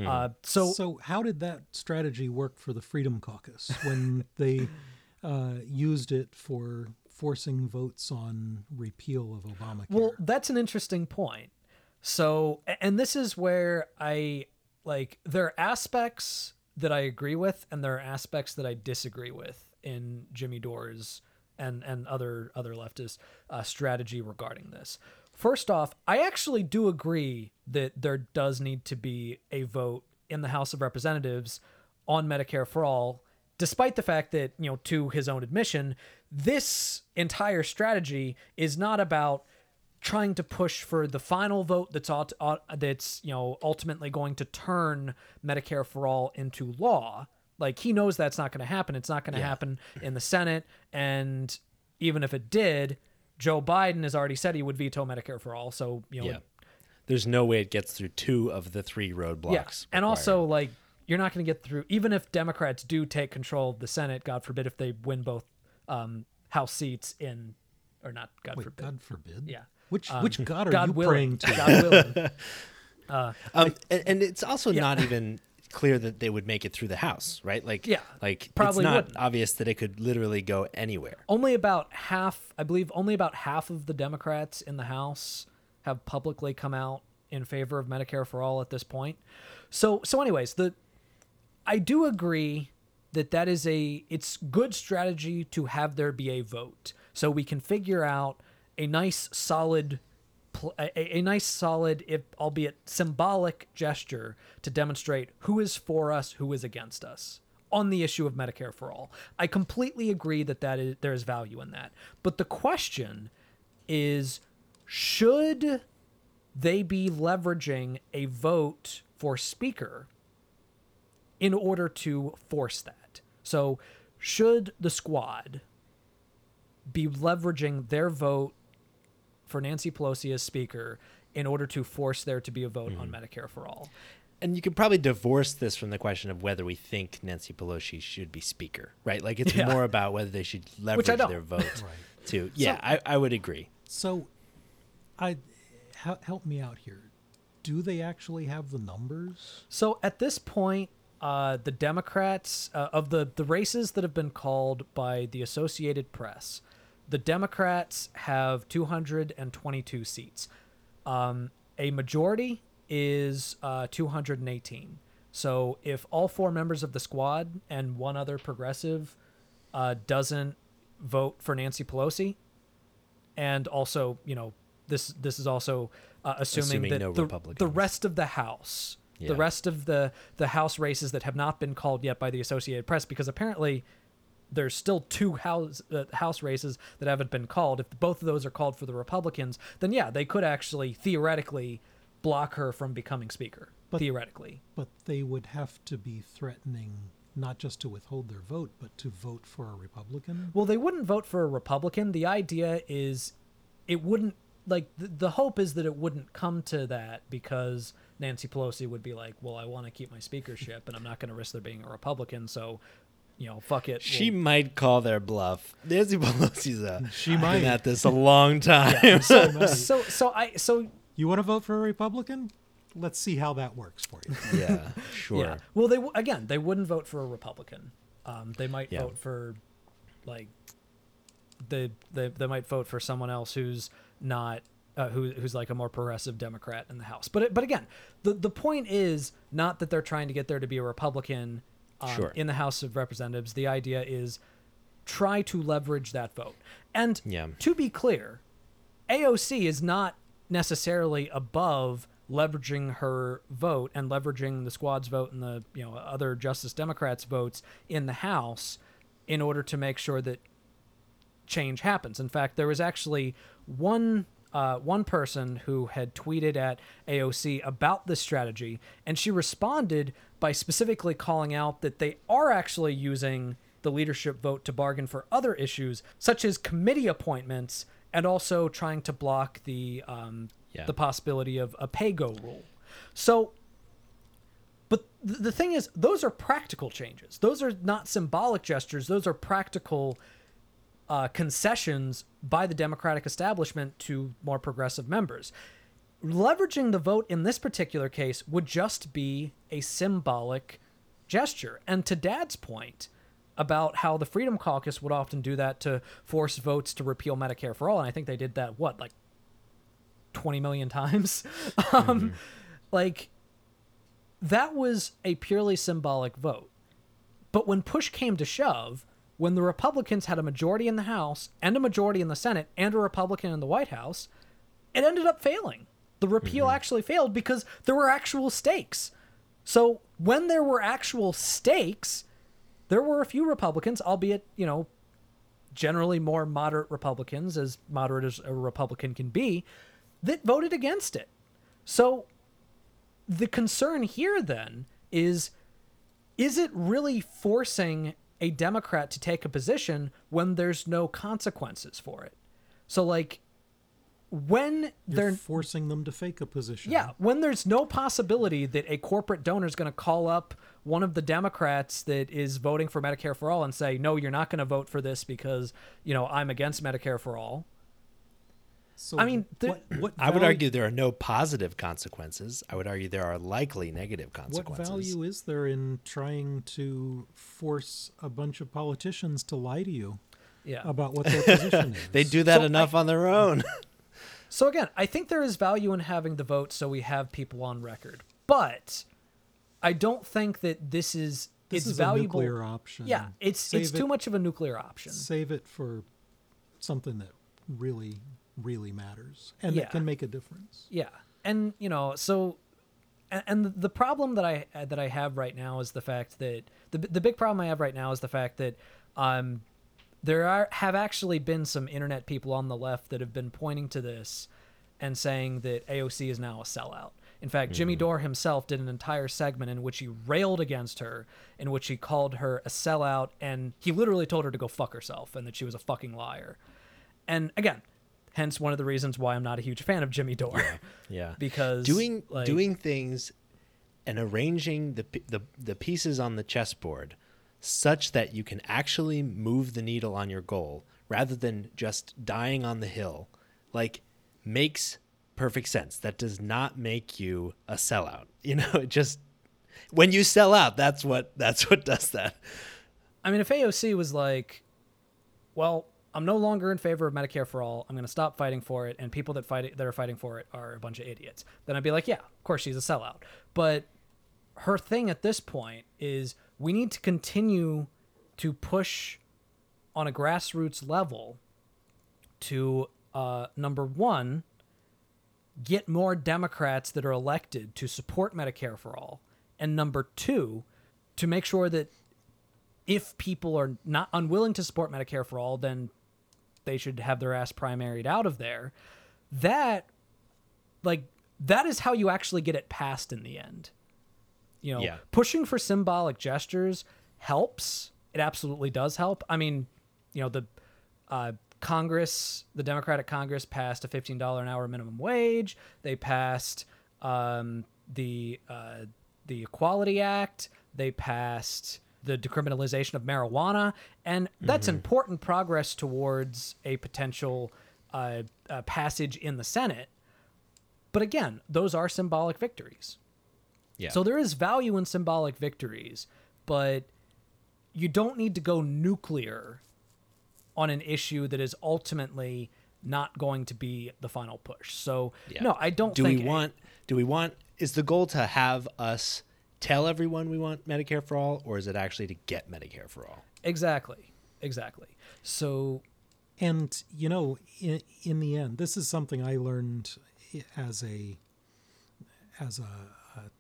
Speaker 1: uh, so
Speaker 3: So how did that strategy work for the Freedom Caucus when they uh, used it for forcing votes on repeal of Obamacare?
Speaker 1: Well, that's an interesting point. So, and this is where I like there are aspects that I agree with, and there are aspects that I disagree with in Jimmy Dore's and and other other leftist uh, strategy regarding this. First off, I actually do agree that there does need to be a vote in the House of Representatives on Medicare for all, despite the fact that, you know, to his own admission, this entire strategy is not about trying to push for the final vote that's aut- aut- that's you know ultimately going to turn Medicare for all into law. Like he knows that's not going to happen. It's not going to happen in the Senate, and even if it did, Joe Biden has already said he would veto Medicare for all. So you know,
Speaker 2: Yeah. There's no way it gets through two of the three roadblocks.
Speaker 1: yeah, and
Speaker 2: required.
Speaker 1: also like you're not going to get through even if Democrats do take control of the Senate. God forbid if they win both um, House seats in, or not. God
Speaker 3: Wait,
Speaker 1: forbid.
Speaker 3: God forbid.
Speaker 1: Yeah.
Speaker 3: Which
Speaker 1: Um,
Speaker 3: which God are
Speaker 1: God
Speaker 3: you
Speaker 1: willing.
Speaker 3: praying to?
Speaker 1: God willing.
Speaker 2: Um, and, and it's also not even clear that they would make it through the House, right? Like,
Speaker 1: Yeah,
Speaker 2: like
Speaker 1: probably
Speaker 2: it's not
Speaker 1: wouldn't.
Speaker 2: obvious that it could literally go anywhere.
Speaker 1: only about half i believe only about half of the democrats in the house have publicly come out in favor of medicare for all at this point so so anyways the i do agree that that is a it's good strategy to have there be a vote so we can figure out a nice solid a, a nice solid if albeit symbolic gesture to demonstrate who is for us who is against us on the issue of medicare for all. I completely agree that that is there is value in that. But the question is should they be leveraging a vote for speaker in order to force that? So should the squad be leveraging their vote for Nancy Pelosi as Speaker in order to force there to be a vote on Medicare for all.
Speaker 2: And you could probably divorce this from the question of whether we think Nancy Pelosi should be Speaker, right? Like it's
Speaker 1: Yeah.
Speaker 2: more about whether they should leverage their vote
Speaker 3: Right.
Speaker 2: to. Yeah, I, I would agree.
Speaker 3: So, I help me out here. Do they actually have the numbers?
Speaker 1: So at this point, uh, the Democrats uh, of the the races that have been called by the Associated Press, the Democrats have 222 seats. Um, a majority is uh, 218. So if all four members of the squad and one other progressive uh, doesn't vote for Nancy Pelosi, and also you know this this is also uh, assuming,
Speaker 2: Assuming
Speaker 1: that
Speaker 2: no
Speaker 1: the, the rest of the House,
Speaker 2: Yeah.
Speaker 1: the rest of the the House races that have not been called yet by the Associated Press, because apparently there's still two house uh, house races that haven't been called. If both of those are called for the Republicans, then yeah, they could actually theoretically block her from becoming speaker.
Speaker 3: But-
Speaker 1: theoretically,
Speaker 3: But they would have to be threatening not just to withhold their vote, but to vote for a Republican.
Speaker 1: well, they wouldn't vote for a Republican. The idea is it wouldn't like the, the hope is that it wouldn't come to that because Nancy Pelosi would be like, "Well, I want to keep my speakership, and I'm not going to risk there being a Republican, so." You know, fuck it.
Speaker 2: She
Speaker 1: we'll-
Speaker 2: might call their bluff. Nancy Pelosi's uh,
Speaker 3: She
Speaker 2: been
Speaker 3: might.
Speaker 2: at this a long time.
Speaker 3: So,
Speaker 1: so so I so
Speaker 3: you want to vote for a Republican? Let's see how that works for you.
Speaker 2: yeah, sure.
Speaker 1: Yeah. Well, they w- again, they wouldn't vote for a Republican. Um, they might
Speaker 2: Yeah.
Speaker 1: vote for, like, they they they might vote for someone else who's not uh, who who's like a more progressive Democrat in the House. But but again, the the point is not that they're trying to get there to be a Republican um,
Speaker 2: Sure.
Speaker 1: in the House of Representatives. The idea is try to leverage that vote. And
Speaker 2: Yeah.
Speaker 1: to be clear, AOC is not necessarily above leveraging her vote and leveraging the squad's vote and the you know other Justice Democrats votes in the House in order to make sure that change happens. In fact, there was actually one uh, one person who had tweeted at AOC about this strategy, and she responded by specifically calling out that they are actually using the leadership vote to bargain for other issues, such as committee appointments, and also trying to block the um,
Speaker 2: Yeah.
Speaker 1: the possibility of a pay-go rule. So but the thing is, those are practical changes. Those are not symbolic gestures. Those are practical uh, concessions by the Democratic establishment to more progressive members. Leveraging the vote in this particular case would just be a symbolic gesture. And to Dad's point about how the Freedom Caucus would often do that to force votes to repeal Medicare for all, and I think they did that, what, like 20 million times? um, Like, that was a purely symbolic vote. But when push came to shove, when the Republicans had a majority in the House and a majority in the Senate and a Republican in the White House, it ended up failing. The repeal mm-hmm. actually failed because there were actual stakes. So when there were actual stakes, there were a few Republicans, albeit, you know, generally more moderate Republicans, as moderate as a Republican can be, that voted against it. So the concern here then is is it really forcing a Democrat to take a position when there's no consequences for it? So like when
Speaker 3: You're
Speaker 1: they're
Speaker 3: forcing them to fake a position.
Speaker 1: yeah, when there's no possibility that a corporate donor is going to call up one of the Democrats that is voting for Medicare for all and say, "No, you're not going to vote for this because, you know, I'm against Medicare for all."
Speaker 3: So
Speaker 1: I mean, the-
Speaker 3: what, what
Speaker 2: I would argue there are no positive consequences. I would argue there are likely negative consequences.
Speaker 3: What value is there in trying to force a bunch of politicians to lie to you
Speaker 1: Yeah.
Speaker 3: about what their position is?
Speaker 2: They do that
Speaker 1: So
Speaker 2: enough on their own.
Speaker 1: So again, I think there is value in having the vote so we have people on record. But I don't think that this is
Speaker 3: This
Speaker 1: it's
Speaker 3: is
Speaker 1: valuable.
Speaker 3: a nuclear option.
Speaker 1: Yeah, it's
Speaker 3: Save
Speaker 1: it's
Speaker 3: it-
Speaker 1: too much of a nuclear option.
Speaker 3: Save it for something that really, really matters and
Speaker 1: Yeah.
Speaker 3: that can make a difference.
Speaker 1: Yeah, and you know, so and, and the problem that I that I have right now is the fact that the the big problem I have right now is the fact that um there are have actually been some internet people on the left that have been pointing to this and saying that AOC is now a sellout. In fact, Jimmy Dore himself did an entire segment in which he railed against her, in which he called her a sellout, and he literally told her to go fuck herself and that she was a fucking liar. And again, hence one of the reasons why I'm not a huge fan of Jimmy Dore.
Speaker 2: Yeah.
Speaker 1: because
Speaker 2: doing
Speaker 1: like,
Speaker 2: doing things and arranging the, the the pieces on the chessboard such that you can actually move the needle on your goal rather than just dying on the hill like makes perfect sense that does not make you a sellout you know it just when you sell out, that's what that's what does that.
Speaker 1: I mean, if AOC was like, well, I'm no longer in favor of Medicare for all. I'm going to stop fighting for it, and people that fight it, that are fighting for it are a bunch of idiots. Then I'd be like, yeah, of course she's a sellout. But her thing at this point is we need to continue to push on a grassroots level to uh, number one, get more Democrats that are elected to support Medicare for all, and number two, to make sure that if people are not unwilling to support Medicare for all, then they should have their ass primaried out of there. That, like, that is how you actually get it passed in the end. You know,
Speaker 2: Yeah.
Speaker 1: pushing for symbolic gestures helps. It absolutely does help. I mean, you know, the uh, Congress, the Democratic Congress passed a $15 an hour minimum wage. They passed um, the uh, the Equality Act. They passed the decriminalization of marijuana, and that's important progress towards a potential uh, uh, passage in the Senate. But again, those are symbolic victories.
Speaker 2: Yeah.
Speaker 1: So there is value in symbolic victories, but you don't need to go nuclear on an issue that is ultimately not going to be the final push. So
Speaker 2: Yeah.
Speaker 1: no, I don't
Speaker 2: do we want do we want is the goal to have us tell everyone we want Medicare for all or is it actually to get Medicare for all?
Speaker 1: exactly. Exactly. So
Speaker 3: And you know, in, in the end, this is something I learned as a as a, a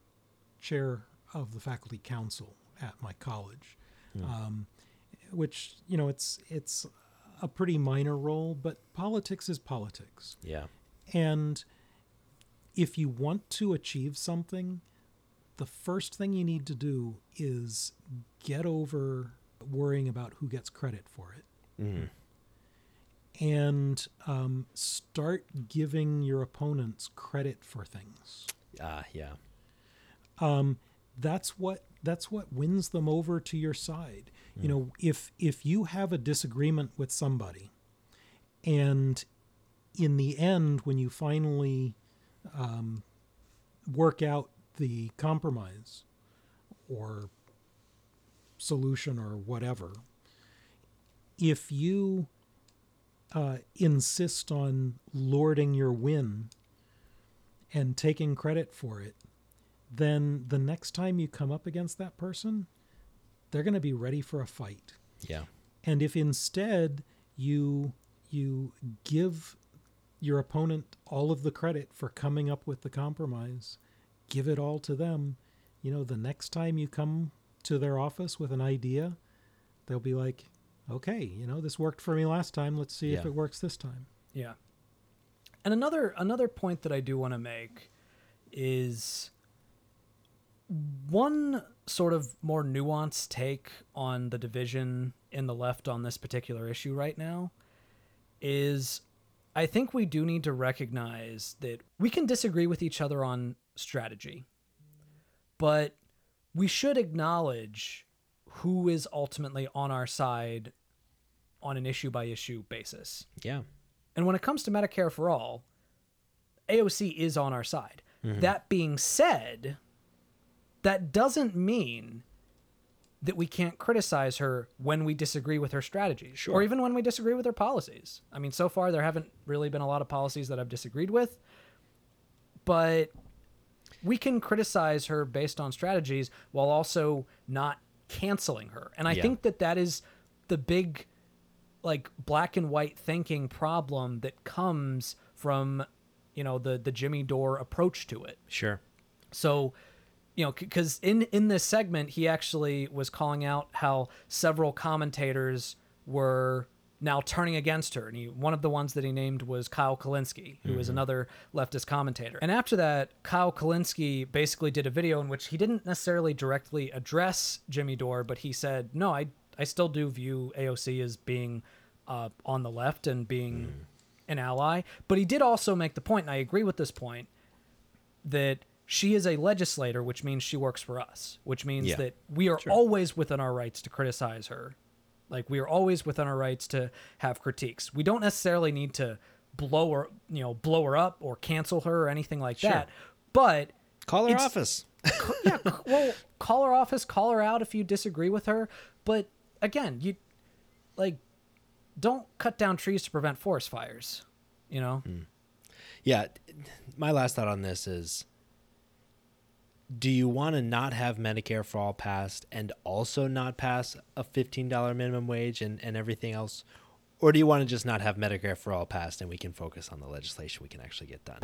Speaker 3: chair of the faculty council at my college, um, which you know it's it's a pretty minor role, but politics is politics.
Speaker 2: Yeah.
Speaker 3: And if you want to achieve something, the first thing you need to do is get over worrying about who gets credit for it. And um, start giving your opponents credit for things.
Speaker 2: Ah, yeah.
Speaker 3: Um, that's what that's what wins them over to your side. You know, if if you have a disagreement with somebody, and in the end, when you finally um, work out the compromise or solution or whatever, if you uh, insist on lording your win and taking credit for it, then the next time you come up against that person, they're going to be ready for a fight.
Speaker 2: Yeah.
Speaker 3: And if instead you you give your opponent all of the credit for coming up with the compromise, give it all to them, you know, the next time you come to their office with an idea, they'll be like, "Okay, you know, this worked for me last time. Let's see if it works this time."
Speaker 1: Yeah. And another another point that I do want to make is one sort of more nuanced take on the division in the left on this particular issue right now is I think we do need to recognize that we can disagree with each other on strategy, but we should acknowledge who is ultimately on our side on an issue by issue basis.
Speaker 2: Yeah.
Speaker 1: And when it comes to Medicare for all, AOC is on our side. Mm-hmm. That being said, that doesn't mean that we can't criticize her when we disagree with her strategies
Speaker 2: Sure.
Speaker 1: or even when we disagree with her policies. I mean, so far there haven't really been a lot of policies that I've disagreed with, but we can criticize her based on strategies while also not canceling her. And I
Speaker 2: Yeah.
Speaker 1: think that that is the big like black and white thinking problem that comes from you know the the Jimmy Dore approach to it.
Speaker 2: Sure.
Speaker 1: So, you know, because in in this segment, he actually was calling out how several commentators were now turning against her, and he, one of the ones that he named was Kyle Kulinski, who is another leftist commentator. And after that, Kyle Kulinski basically did a video in which he didn't necessarily directly address Jimmy Dore, but he said, "No, I I still do view AOC as being uh, on the left and being." An ally, but he did also make the point, and I agree with this point, that she is a legislator, which means she works for us, which means
Speaker 2: Yeah.
Speaker 1: that we are always within our rights to criticize her. Like we are always within our rights to have critiques. We don't necessarily need to blow her, you know, blow her up or cancel her or anything like
Speaker 2: Sure.
Speaker 1: that. But
Speaker 2: Call her office.
Speaker 1: yeah, well, call her office, call her out if you disagree with her. But again, you like don't cut down trees to prevent forest fires. You know, hmm.
Speaker 2: Yeah, my last thought on this is do you want to not have Medicare for all passed and also not pass a $15 minimum wage and, and everything else? Or do you want to just not have Medicare for all passed and we can focus on the legislation we can actually get done?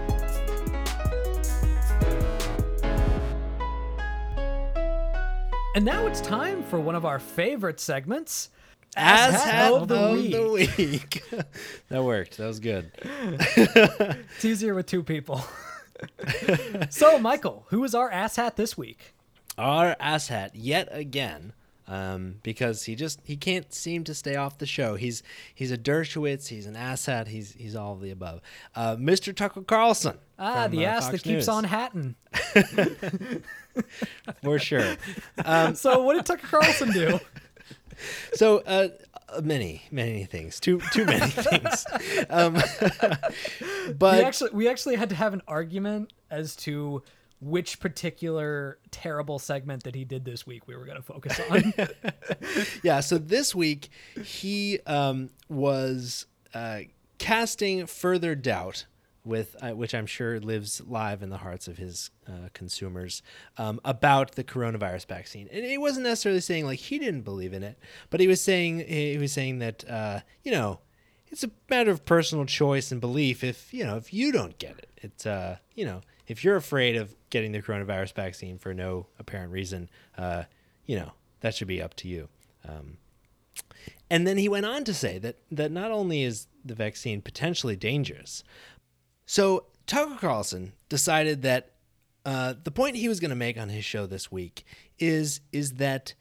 Speaker 1: and now it's time for one of our favorite segments.
Speaker 2: As
Speaker 1: Asshat
Speaker 2: hat
Speaker 1: of the week.
Speaker 2: week. that worked. That was good.
Speaker 1: It's easier with two people. so, Michael, who is our asshat this week?
Speaker 2: Our asshat yet again. Um, because he just he can't seem to stay off the show. He's he's a Dershowitz, he's an asshat, he's he's all of the above. Uh, Mr. Tucker Carlson.
Speaker 1: Ah,
Speaker 2: from,
Speaker 1: the
Speaker 2: uh,
Speaker 1: ass
Speaker 2: Fox
Speaker 1: that keeps on hatting.
Speaker 2: for sure.
Speaker 1: so, what did Tucker Carlson do?
Speaker 2: So uh, many many things, too too many things. Um, but we
Speaker 1: actually we actually had to have an argument as to which particular terrible segment that he did this week we were going to focus on.
Speaker 2: yeah, so this week he um, was uh, casting further doubt with uh, which I'm sure lives live in the hearts of his uh, consumers um, about the coronavirus vaccine. And he wasn't necessarily saying like he didn't believe in it, but he was saying he was saying that uh, you know it's a matter of personal choice and belief. If you know if you don't get it, it's uh, you know if you're afraid of getting the coronavirus vaccine for no apparent reason, uh, you know that should be up to you. Um, and then he went on to say that that not only is the vaccine potentially dangerous, so Tucker Carlson decided that uh, the point he was going to make on his show this week is is that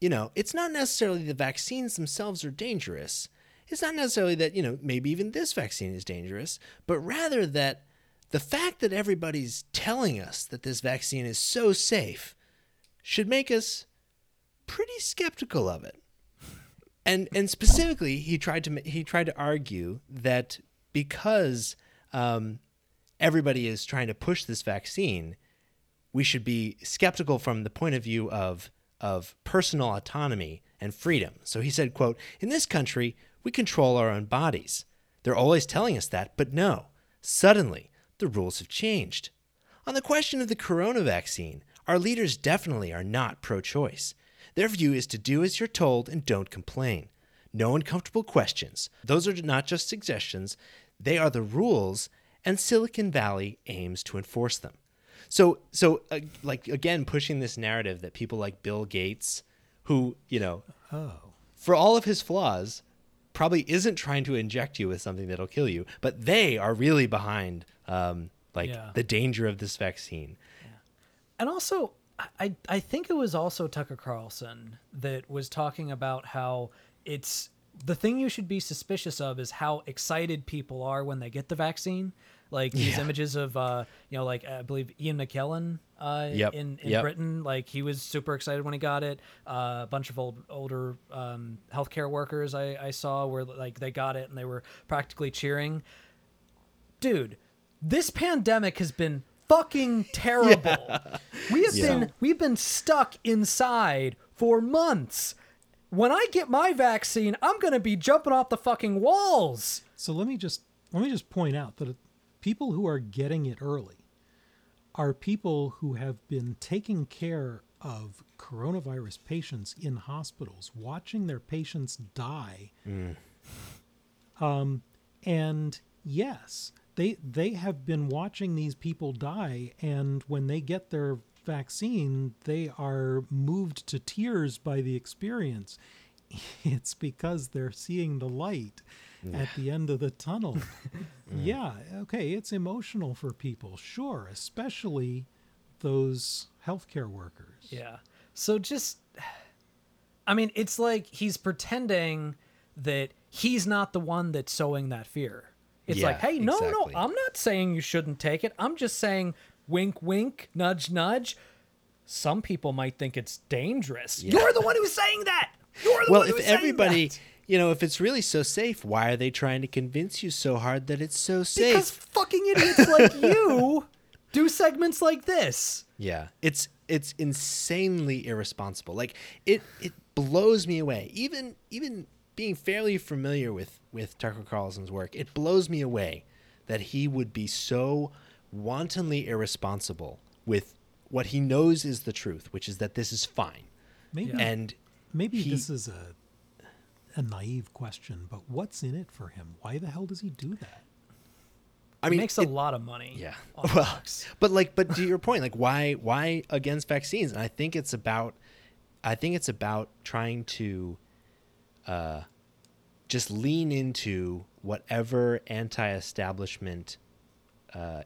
Speaker 2: you know it's not necessarily the vaccines themselves are dangerous. It's not necessarily that you know maybe even this vaccine is dangerous, but rather that the fact that everybody's telling us that this vaccine is so safe should make us pretty skeptical of it and and specifically he tried to he tried to argue that because um, everybody is trying to push this vaccine, we should be skeptical from the point of view of of personal autonomy and freedom. So he said, "quote In this country, we control our own bodies. They're always telling us that, but no. Suddenly, the rules have changed. On the question of the corona vaccine, our leaders definitely are not pro choice. Their view is to do as you're told and don't complain. No uncomfortable questions. Those are not just suggestions, they are the rules, and Silicon Valley aims to enforce them. So, so uh, like again, pushing this narrative that people like Bill Gates, who you know, for all of his flaws, probably isn't trying to inject you with something that'll kill you, but they are really behind um, like
Speaker 1: Yeah.
Speaker 2: the danger of this vaccine.
Speaker 1: and also I, I think it was also Tucker Carlson that was talking about how it's the thing you should be suspicious of is how excited people are when they get the vaccine. Like these
Speaker 2: Yeah.
Speaker 1: images of, uh, you know, like I believe Ian McKellen uh,
Speaker 2: Yep,
Speaker 1: in, in
Speaker 2: yep.
Speaker 1: Britain, like he was super excited when he got it. Uh, a bunch of old, older um, healthcare workers I, I saw were like they got it and they were practically cheering dude, this pandemic has been fucking terrible. We have
Speaker 2: Yeah.
Speaker 1: been we've been stuck inside for months. When I get my vaccine, I'm going to be jumping off the fucking walls.
Speaker 3: So let me just let me just point out that people who are getting it early are people who have been taking care of coronavirus patients in hospitals, watching their patients die. Um, and yes, they they have been watching these people die, and when they get their vaccine, they are moved to tears by the experience. It's because they're seeing the light at the end of the tunnel. yeah, okay, it's emotional for people, sure, especially those healthcare workers.
Speaker 1: Yeah. So just I mean, it's like he's pretending that he's not the one that's sowing that fear. It's like, "Hey, no,
Speaker 2: exactly.
Speaker 1: no, I'm not saying you shouldn't take it. I'm just saying wink wink, nudge nudge. Some people might think it's dangerous. You're the one who's saying that. You're the
Speaker 2: Well,
Speaker 1: one
Speaker 2: if
Speaker 1: who's saying
Speaker 2: everybody,
Speaker 1: that.
Speaker 2: you know, if it's really so safe, why are they trying to convince you so hard that it's so safe?
Speaker 1: because fucking idiots like you do segments like this.
Speaker 2: Yeah, it's it's insanely irresponsible. Like it it blows me away. Even even being fairly familiar with with Tucker Carlson's work, it blows me away that he would be so wantonly irresponsible with what he knows is the truth, which is that this is fine.
Speaker 3: Maybe
Speaker 2: And
Speaker 3: maybe
Speaker 2: he-
Speaker 3: this is a a naive question, but what's in it for him? Why the hell does he do that?
Speaker 2: I
Speaker 1: He
Speaker 2: mean,
Speaker 1: makes a
Speaker 2: it-
Speaker 1: lot of money.
Speaker 2: Yeah. Well, but like, but to your point, like, why, why against vaccines? And I think it's about, I think it's about trying to, uh, just lean into whatever anti-establishment, uh,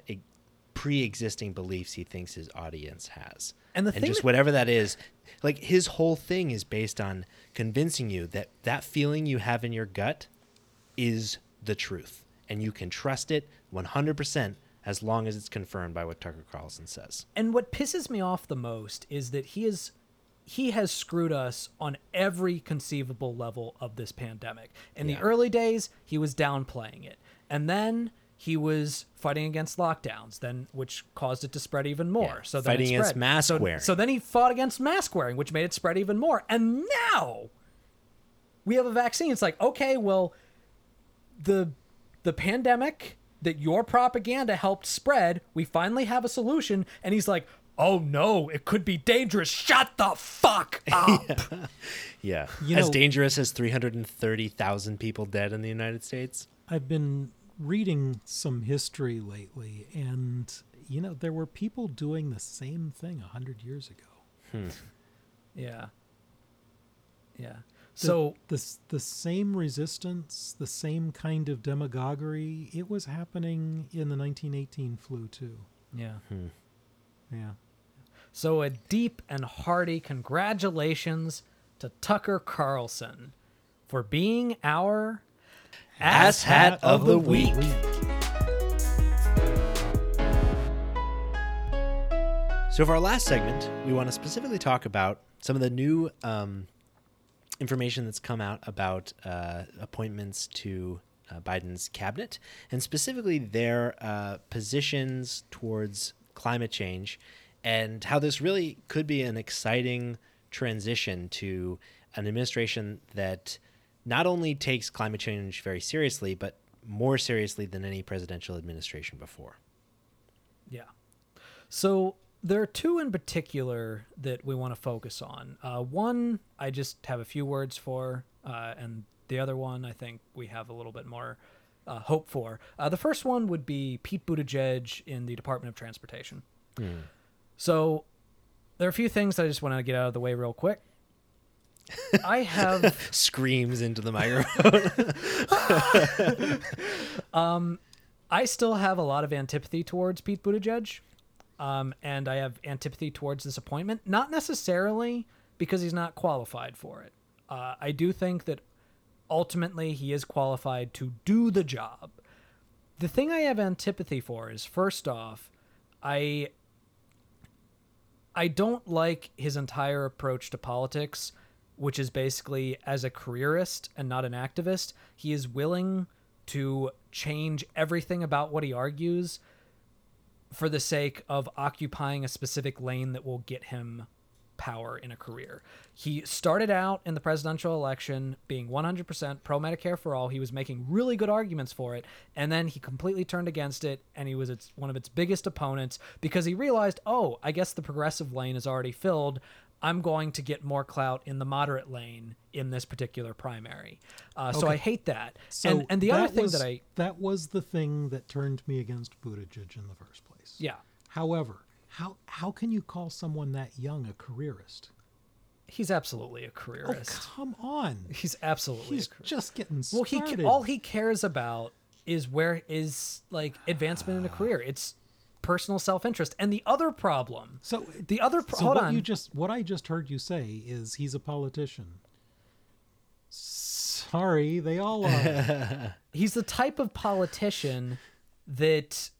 Speaker 2: pre-existing beliefs he thinks his audience has,
Speaker 1: And the
Speaker 2: and just
Speaker 1: that-
Speaker 2: whatever that is, like his whole thing is based on convincing you that that feeling you have in your gut is the truth and you can trust it 100% as long as it's confirmed by what Tucker Carlson says.
Speaker 1: And what pisses me off the most is that he is he has screwed us on every conceivable level of this pandemic. In
Speaker 2: Yeah.
Speaker 1: the early days, he was downplaying it. And then he was fighting against lockdowns, then which caused it to spread even more.
Speaker 2: Yeah,
Speaker 1: So then
Speaker 2: fighting against mask
Speaker 1: so,
Speaker 2: wearing.
Speaker 1: So then he fought against mask wearing, which made it spread even more. And now we have a vaccine. It's like, okay, well, the the pandemic that your propaganda helped spread, we finally have a solution. And he's like, oh no, it could be dangerous. Shut the fuck up.
Speaker 2: Yeah.
Speaker 3: You
Speaker 2: as
Speaker 3: know-
Speaker 2: dangerous as 330,000 people dead in the United States.
Speaker 3: I've been reading some history lately, and you know there were people doing the same thing a hundred years ago. Hmm.
Speaker 1: yeah. Yeah.
Speaker 3: The-
Speaker 1: So
Speaker 3: the the same resistance, the same kind of demagoguery, it was happening in the 1918 flu too.
Speaker 1: yeah. Hmm.
Speaker 3: Yeah.
Speaker 1: So a deep and hearty congratulations to Tucker Carlson for being our
Speaker 2: Ass hat of the week. So, for our last segment, we want to specifically talk about some of the new um, information that's come out about uh, appointments to uh, Biden's cabinet, and specifically their uh, positions towards climate change, and how this really could be an exciting transition to an administration that not only takes climate change very seriously, but more seriously than any presidential administration before.
Speaker 1: Yeah. So there are two in particular that we want to focus on. Uh, one, I just have a few words for, uh, and the other one, I think we have a little bit more uh, hope for. Uh, the first one would be Pete Buttigieg in the Department of Transportation. So there are a few things that I just want to get out of the way real quick. I have
Speaker 2: Screams into the microphone.
Speaker 1: I still have a lot of antipathy towards Pete Buttigieg, um, and I have antipathy towards this appointment. Not necessarily because he's not qualified for it. Uh, I do think that ultimately he is qualified to do the job. The thing I have antipathy for is first off, I I don't like his entire approach to politics, which is basically as a careerist and not an activist, he is willing to change everything about what he argues for the sake of occupying a specific lane that will get him power in a career. He started out in the presidential election being 100% pro Medicare for all. He was making really good arguments for it, and then he completely turned against it, and he was its one of its biggest opponents because he realized, oh, I guess the progressive lane is already filled. I'm going to get more clout in the moderate lane in this particular primary. Uh, So I hate that.
Speaker 3: So
Speaker 1: and and the other thing
Speaker 3: was,
Speaker 1: that I
Speaker 3: that was the thing that turned me against Buttigieg in the first place.
Speaker 1: yeah,
Speaker 3: However, how how can you call someone that young a careerist?
Speaker 1: he's absolutely a careerist.
Speaker 3: Oh, come on.
Speaker 1: He's absolutely
Speaker 3: He's just getting
Speaker 1: well. He all he cares about is where is like advancement in a career. It's personal self interest. And the other problem.
Speaker 3: so
Speaker 1: The other pro-
Speaker 3: so
Speaker 1: hold
Speaker 3: what
Speaker 1: on.
Speaker 3: you just what I just heard you say is he's a politician. Sorry, they all are.
Speaker 1: he's the type of politician that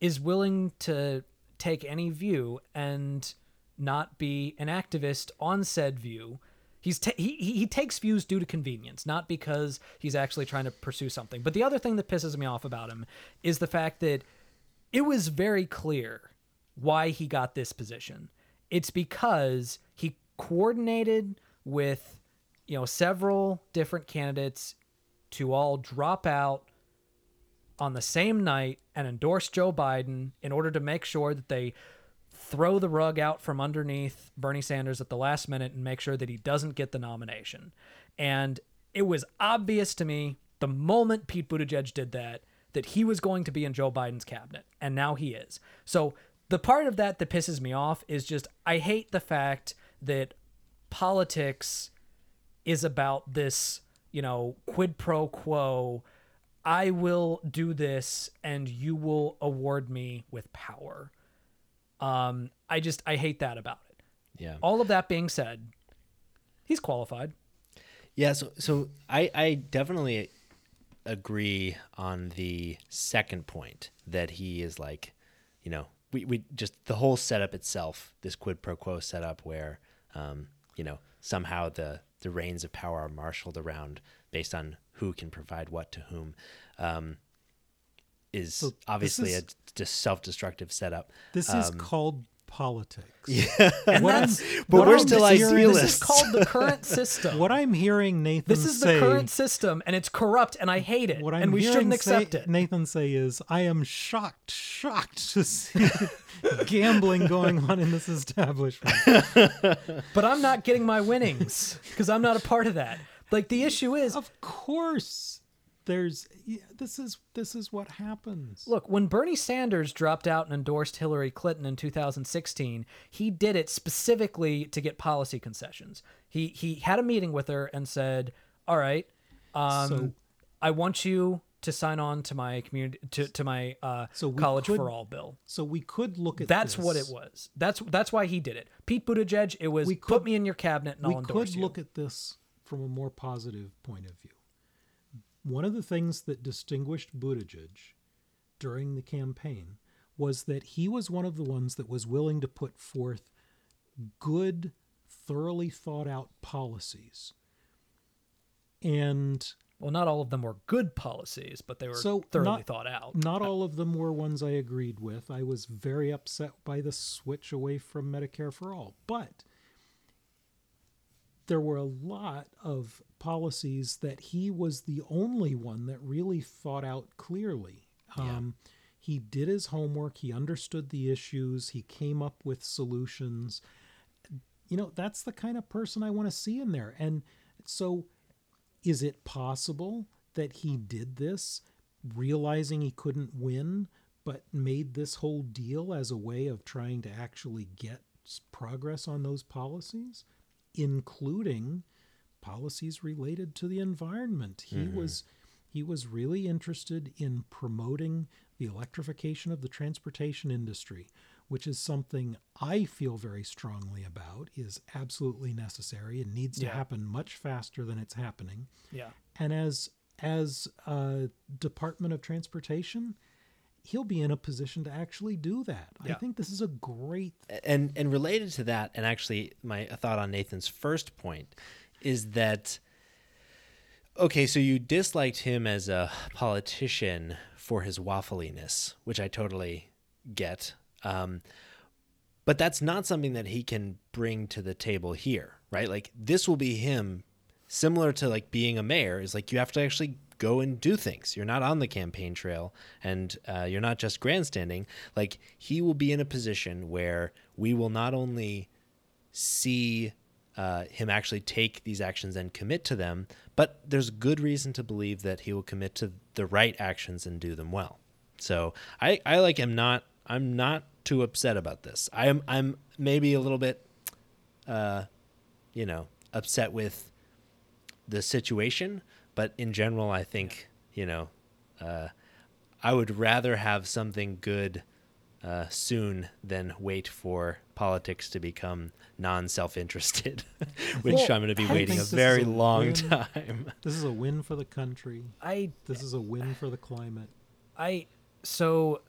Speaker 1: is willing to take any view and not be an activist on said view. He's ta- he, he he takes views due to convenience, not because he's actually trying to pursue something. But the other thing that pisses me off about him is the fact that it was very clear why he got this position. It's because he coordinated with you know several different candidates to all drop out on the same night and endorse Joe Biden in order to make sure that they throw the rug out from underneath Bernie Sanders at the last minute and make sure that he doesn't get the nomination. And it was obvious to me the moment Pete Buttigieg did that that he was going to be in Joe Biden's cabinet, and now he is. So the part of that that pisses me off is just I hate the fact that politics is about this, you know, quid pro quo. I will do this and you will award me with power. Um, I just I hate that about it.
Speaker 2: Yeah.
Speaker 1: All of that being said, he's qualified.
Speaker 2: Yeah, so so I I definitely agree on the second point that he is like, you know, we, we just the whole setup itself, this quid pro quo setup where um, you know, somehow the the reins of power are marshaled around based on who can provide what to whom. Um, is
Speaker 3: So
Speaker 2: obviously
Speaker 3: is-
Speaker 2: a just self-destructive setup.
Speaker 3: This is
Speaker 2: Um,
Speaker 3: called politics.
Speaker 1: And
Speaker 3: What
Speaker 1: that's
Speaker 2: but
Speaker 3: what
Speaker 2: we're
Speaker 3: I'm
Speaker 2: still
Speaker 3: hearing-
Speaker 1: This is called the current system.
Speaker 3: What I'm hearing Nathan
Speaker 1: this is the current system, and it's corrupt, and I hate it,
Speaker 3: what I'm
Speaker 1: and we
Speaker 3: hearing
Speaker 1: shouldn't accept
Speaker 3: say,
Speaker 1: it.
Speaker 3: Nathan say is, I am shocked, shocked to see gambling going on in this establishment.
Speaker 1: But I'm not getting my winnings because I'm not a part of that. Like the issue is,
Speaker 3: of course, there's yeah, this is this is what happens.
Speaker 1: Look, when Bernie Sanders dropped out and endorsed Hillary Clinton in 2016, he did it specifically to get policy concessions. He he had a meeting with her and said, "All right, um,
Speaker 3: So-
Speaker 1: I want you to sign on to my community to to my uh,
Speaker 3: So
Speaker 1: college
Speaker 3: could-
Speaker 1: for all bill."
Speaker 3: So we could look at
Speaker 1: That's
Speaker 3: this.
Speaker 1: what it was. That's that's why he did it. Pete Buttigieg, it was
Speaker 3: We
Speaker 1: put me in your cabinet and
Speaker 3: we
Speaker 1: I'll endorse
Speaker 3: could
Speaker 1: you.
Speaker 3: look at this from a more positive point of view. One of the things that distinguished Buttigieg during the campaign was that he was one of the ones that was willing to put forth good, thoroughly thought out policies. And
Speaker 1: well, not all of them were good policies, but they were
Speaker 3: So,
Speaker 1: thoroughly
Speaker 3: not-
Speaker 1: thought out.
Speaker 3: not all of them were ones I agreed with. I was very upset by the switch away from Medicare for all. But there were a lot of policies that he was the only one that really thought out clearly. Um, he did his homework, he understood the issues, he came up with solutions. You know, that's the kind of person I want to see in there. And so is it possible that he did this realizing he couldn't win, but made this whole deal as a way of trying to actually get progress on those policies, including policies related to the environment? He mm-hmm. was he was really interested in promoting the electrification of the transportation industry, which is something I feel very strongly about is absolutely necessary and needs to
Speaker 1: Yeah.
Speaker 3: happen much faster than it's happening.
Speaker 1: Yeah.
Speaker 3: And as as a Department of Transportation, he'll be in a position to actually do that. I think this is a great
Speaker 2: and and related to that, and actually my thought on Nathan's first point is that okay, so you disliked him as a politician for his waffliness, which I totally get. Um, but that's not something that he can bring to the table here, right? Like this will be him similar to like being a mayor is like you have to actually go and do things. You're not on the campaign trail and uh, you're not just grandstanding. Like he will be in a position where we will not only see uh, him actually take these actions and commit to them, but there's good reason to believe that he will commit to the right actions and do them well. So I, I like am not I'm not too upset about this. I'm I'm maybe a little bit uh, you know, upset with the situation, but in general, I think you know, uh, I would rather have something good uh, soon than wait for politics to become non-self-interested, which
Speaker 1: Well,
Speaker 2: I'm going to be
Speaker 1: I
Speaker 2: waiting
Speaker 3: think
Speaker 2: a very
Speaker 3: a
Speaker 2: long
Speaker 3: win.
Speaker 2: time.
Speaker 3: this is a win for the country.
Speaker 1: I
Speaker 3: This is a win for the climate.
Speaker 1: I so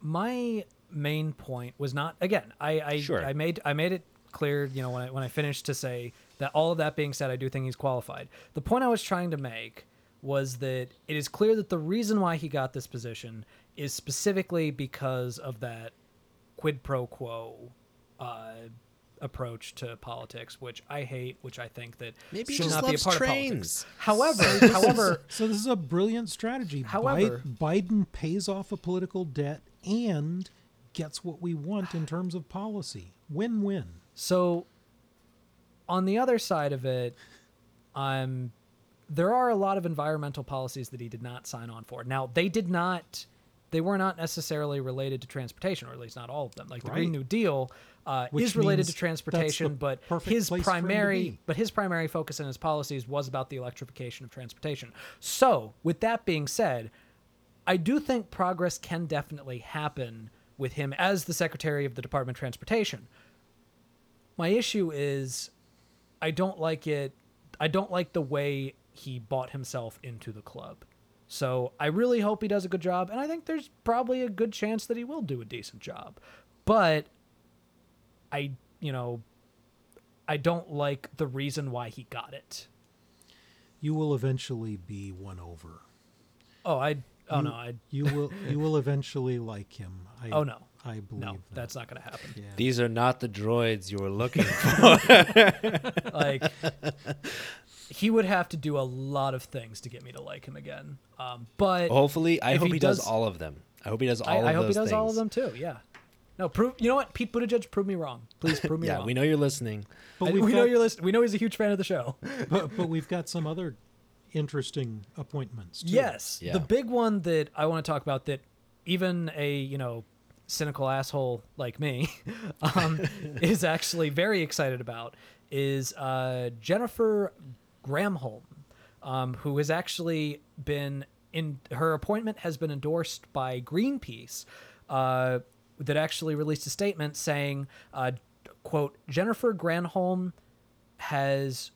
Speaker 1: my main point was not again. I I,
Speaker 2: Sure.
Speaker 1: I made I made it clear. You know when I when I finished to say that all of that being said, I do think he's qualified. The point I was trying to make was that it is clear that the reason why he got this position is specifically because of that quid pro quo uh, approach to politics, which I hate, which I think that
Speaker 2: Maybe he
Speaker 1: should
Speaker 2: just
Speaker 1: not be a
Speaker 2: loves
Speaker 1: part
Speaker 2: trains.
Speaker 1: of politics. However, however,
Speaker 3: So this is a brilliant strategy. Bi-
Speaker 1: However-
Speaker 3: Biden pays off a political debt and gets what we want in terms of policy. Win-win.
Speaker 1: So, on the other side of it, um, there are a lot of environmental policies that he did not sign on for. Now, they did not, they were not necessarily related to transportation, or at least not all of them. Like the Green New Deal uh, is related to transportation, but his
Speaker 3: place for him to
Speaker 1: primary, but his primary focus in his policies was about the electrification of transportation. So, with that being said, I do think progress can definitely happen with him as the Secretary of the Department of Transportation. My issue is I don't like it. I don't like the way he bought himself into the club. So I really hope he does a good job, and I think there's probably a good chance that he will do a decent job. But I, you know, I don't like the reason why he got it.
Speaker 3: You will eventually be won over.
Speaker 1: Oh, I. Oh no, I.
Speaker 3: You will you will eventually like him. I,
Speaker 1: Oh no,
Speaker 3: I believe
Speaker 1: no,
Speaker 3: that.
Speaker 1: that's not going to happen.
Speaker 3: yeah.
Speaker 2: These are not the droids you were looking for.
Speaker 1: like he would have to do a lot of things to get me to like him again. Um, but
Speaker 2: Hopefully, I hope
Speaker 1: he
Speaker 2: he, does,
Speaker 1: does-
Speaker 2: all of them. I hope he does all
Speaker 1: I,
Speaker 2: of
Speaker 1: I hope he
Speaker 2: those
Speaker 1: does all of them too. Yeah. No, prove. You know what? Pete Buttigieg, prove me wrong. Please prove me
Speaker 2: Yeah,
Speaker 1: wrong.
Speaker 2: we know you're listening.
Speaker 3: But we've
Speaker 1: we know you're listening. We know he's a huge fan of the show.
Speaker 3: but, but we've got some other interesting appointments. Too.
Speaker 1: Yes,
Speaker 2: Yeah.
Speaker 1: the big one that I want to talk about that even a you know cynical asshole like me um, is actually very excited about is uh, Jennifer Granholm, um, who has actually been in her appointment has been endorsed by Greenpeace. Uh, that actually released a statement saying, uh, "quote Jennifer Granholm has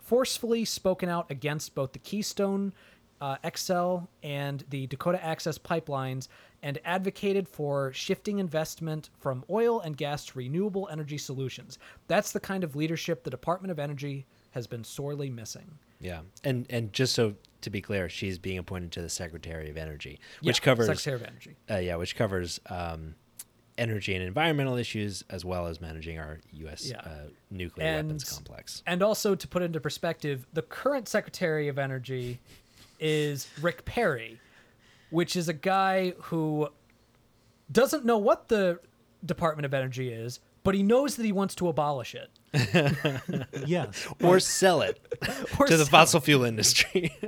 Speaker 1: forcefully spoken out against both the Keystone uh, XL and the Dakota Access pipelines and advocated for shifting investment from oil and gas to renewable energy solutions. That's the kind of leadership the Department of Energy has been sorely missing.
Speaker 2: Yeah, and and just so to be clear, she's being appointed to the Secretary of Energy, which
Speaker 1: Yeah,
Speaker 2: covers
Speaker 1: Secretary of Energy.
Speaker 2: uh, yeah, which covers um, energy and environmental issues as well as managing our U.S.
Speaker 1: Yeah.
Speaker 2: Uh, nuclear
Speaker 1: And-
Speaker 2: weapons complex.
Speaker 1: And also to put into perspective, the current Secretary of Energy is Rick Perry, which is a guy who doesn't know what the Department of Energy is, but he knows that he wants to abolish it.
Speaker 3: Yes.
Speaker 2: Or sell it
Speaker 1: Or
Speaker 2: to the fossil fuel industry.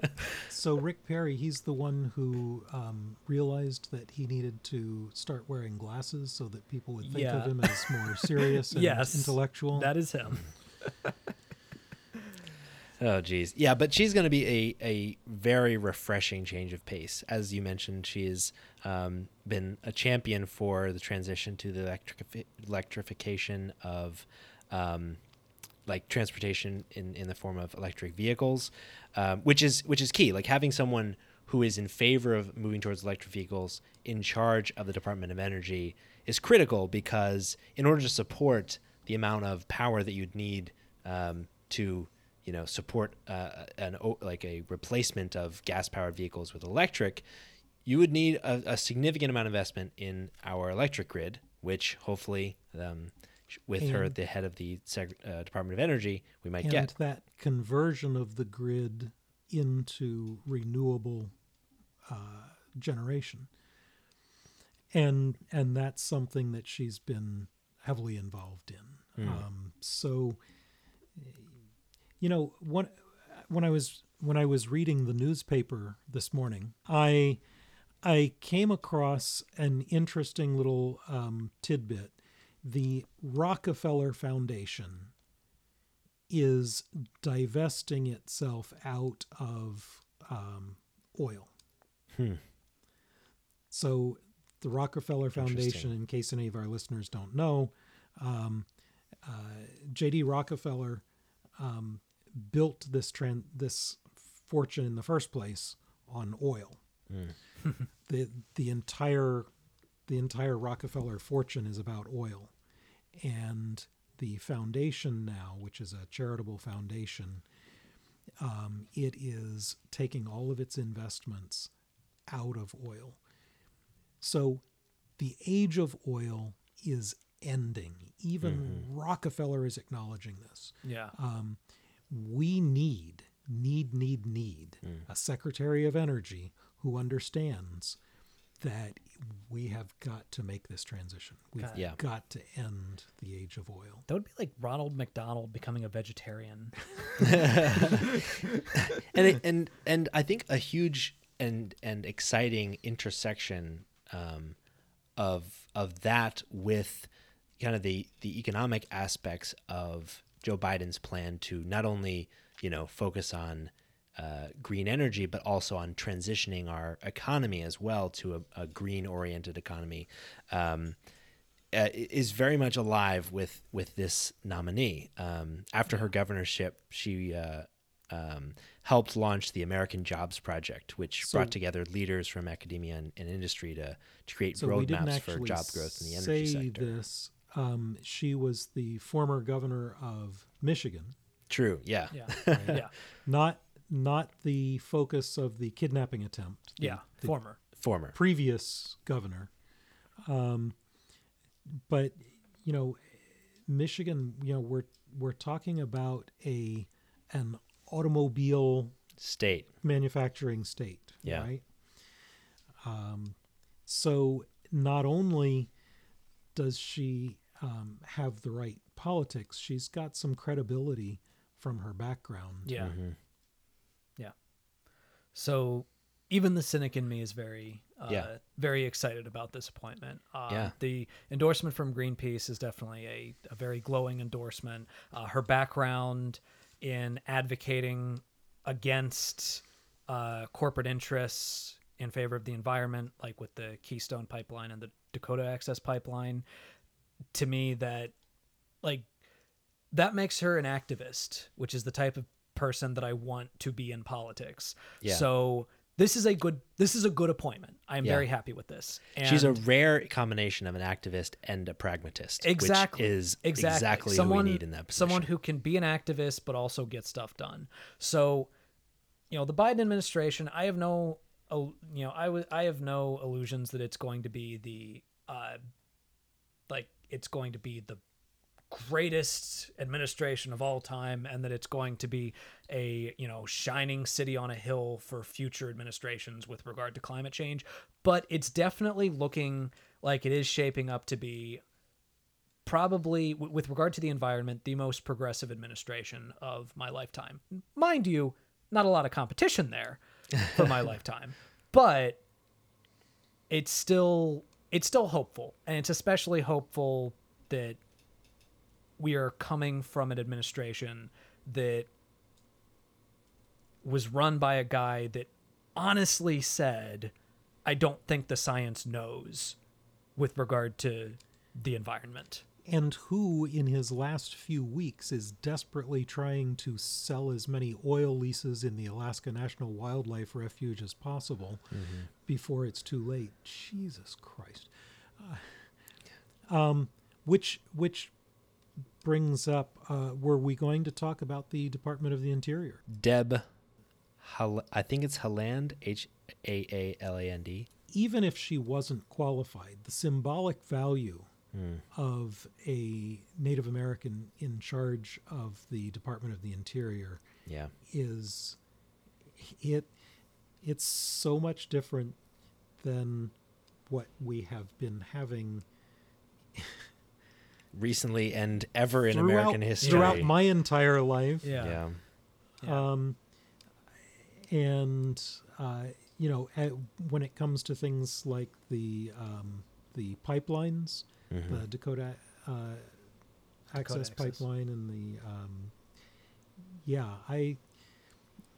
Speaker 3: So Rick Perry, he's the one who um, realized that he needed to start wearing glasses so that people would think
Speaker 1: Yeah.
Speaker 3: of him as more serious and
Speaker 1: Yes,
Speaker 3: intellectual.
Speaker 1: That is him.
Speaker 2: Oh geez, yeah, but she's going to be a, a very refreshing change of pace. As you mentioned, she has um, been a champion for the transition to the electric electrification of um, like transportation in, in the form of electric vehicles, um, which is which is key. Like having someone who is in favor of moving towards electric vehicles in charge of the Department of Energy is critical because in order to support the amount of power that you'd need um, to you know support uh, an like a replacement of gas powered vehicles with electric you would need a, a significant amount of investment in our electric grid which hopefully um, with her at the head of the Sec- uh, department of energy we might
Speaker 3: and
Speaker 2: get
Speaker 3: that conversion of the grid into renewable uh, generation. And and that's something that she's been heavily involved in. Um, so, you know, when when I was when I was reading the newspaper this morning, I I came across an interesting little um, tidbit. The Rockefeller Foundation is divesting itself out of um, oil.
Speaker 2: Hmm.
Speaker 3: So, the Rockefeller Foundation, in case any of our listeners don't know, um, uh, J.D. Rockefeller um, built this tran- this fortune in the first place on oil. the the entire the entire Rockefeller fortune is about oil, and the foundation now, which is a charitable foundation, um, it is taking all of its investments out of oil. So, the age of oil is ending. Even mm-hmm. Rockefeller is acknowledging this.
Speaker 1: Yeah.
Speaker 3: Um, we need, need, need, need mm. a Secretary of Energy who understands that we have got to make this transition. We've
Speaker 1: Got.
Speaker 2: Yeah.
Speaker 3: got to end the age of oil.
Speaker 1: that would be like Ronald McDonald becoming a vegetarian.
Speaker 2: and it, and and I think a huge and and exciting intersection um, of of that with kind of the the economic aspects of Joe Biden's plan to not only you know focus on uh, green energy but also on transitioning our economy as well to a, a green oriented economy. Um, uh, is very much alive with with this nominee. Um, after her governorship, she uh, um, helped launch the American Jobs Project, which
Speaker 3: So-
Speaker 2: brought together leaders from academia and, and industry to to create
Speaker 3: So
Speaker 2: roadmaps for job growth in the energy
Speaker 3: say
Speaker 2: sector.
Speaker 3: this. Um, she was the former governor of Michigan,
Speaker 2: True, yeah,
Speaker 1: Yeah. yeah.
Speaker 3: not not the focus of the kidnapping attempt. the-
Speaker 1: Yeah.
Speaker 3: the
Speaker 1: Former.
Speaker 2: former.
Speaker 3: previous governor. Um, but you know, Michigan. You know, we're we're talking about a an automobile
Speaker 2: State,
Speaker 3: manufacturing state,
Speaker 2: Yeah.
Speaker 3: right? Um, so not only does she um, have the right politics, she's got some credibility from her background.
Speaker 1: Yeah.
Speaker 2: Mm-hmm.
Speaker 1: So even the cynic in me is very, uh,
Speaker 2: Yeah.
Speaker 1: very excited about this appointment. Uh,
Speaker 2: Yeah.
Speaker 1: The endorsement from Greenpeace is definitely a, a very glowing endorsement. Uh, her background in advocating against uh, corporate interests in favor of the environment, like with the Keystone Pipeline and the Dakota Access Pipeline, to me that like that makes her an activist, which is the type of person that I want to be in politics.
Speaker 2: Yeah.
Speaker 1: So this is a good this is a good appointment. I'm
Speaker 2: Yeah.
Speaker 1: very happy with this. And
Speaker 2: She's a rare combination of an activist and a pragmatist.
Speaker 1: exactly
Speaker 2: which is
Speaker 1: exactly,
Speaker 2: exactly
Speaker 1: someone
Speaker 2: who we need in that position.
Speaker 1: someone who can be an activist but also get stuff done. So, you know, the Biden administration, I have no, you know, I was I have no illusions that it's going to be the, uh, like it's going to be the greatest administration of all time and that it's going to be a you know shining city on a hill for future administrations with regard to climate change. But it's definitely looking like it is shaping up to be probably w- with regard to the environment the most progressive administration of my lifetime. Mind you not a lot of competition there for my lifetime but it's still it's still hopeful. And it's especially hopeful that we are coming from an administration that was run by a guy that honestly said i don't think the science knows with regard to the environment
Speaker 3: and who in his last few weeks is desperately trying to sell as many oil leases in the Alaska National Wildlife Refuge as possible before it's too late. Jesus Christ. Uh, um, which which brings up uh, were we going to talk about the Department of the Interior?
Speaker 2: Deb, I think it's Haaland, H A A L A N D.
Speaker 3: Even if she wasn't qualified, the symbolic value
Speaker 2: Hmm.
Speaker 3: of a Native American in charge of the Department of the Interior
Speaker 2: Yeah,
Speaker 3: is it it's so much different than what we have been having
Speaker 2: recently and ever in
Speaker 3: throughout,
Speaker 2: American history.
Speaker 3: throughout my entire life
Speaker 2: yeah.
Speaker 1: Yeah.
Speaker 3: um and uh you know uh, when it comes to things like the um the pipelines
Speaker 2: Mm-hmm.
Speaker 3: the Dakota uh access
Speaker 1: Access.
Speaker 3: pipeline and the um yeah i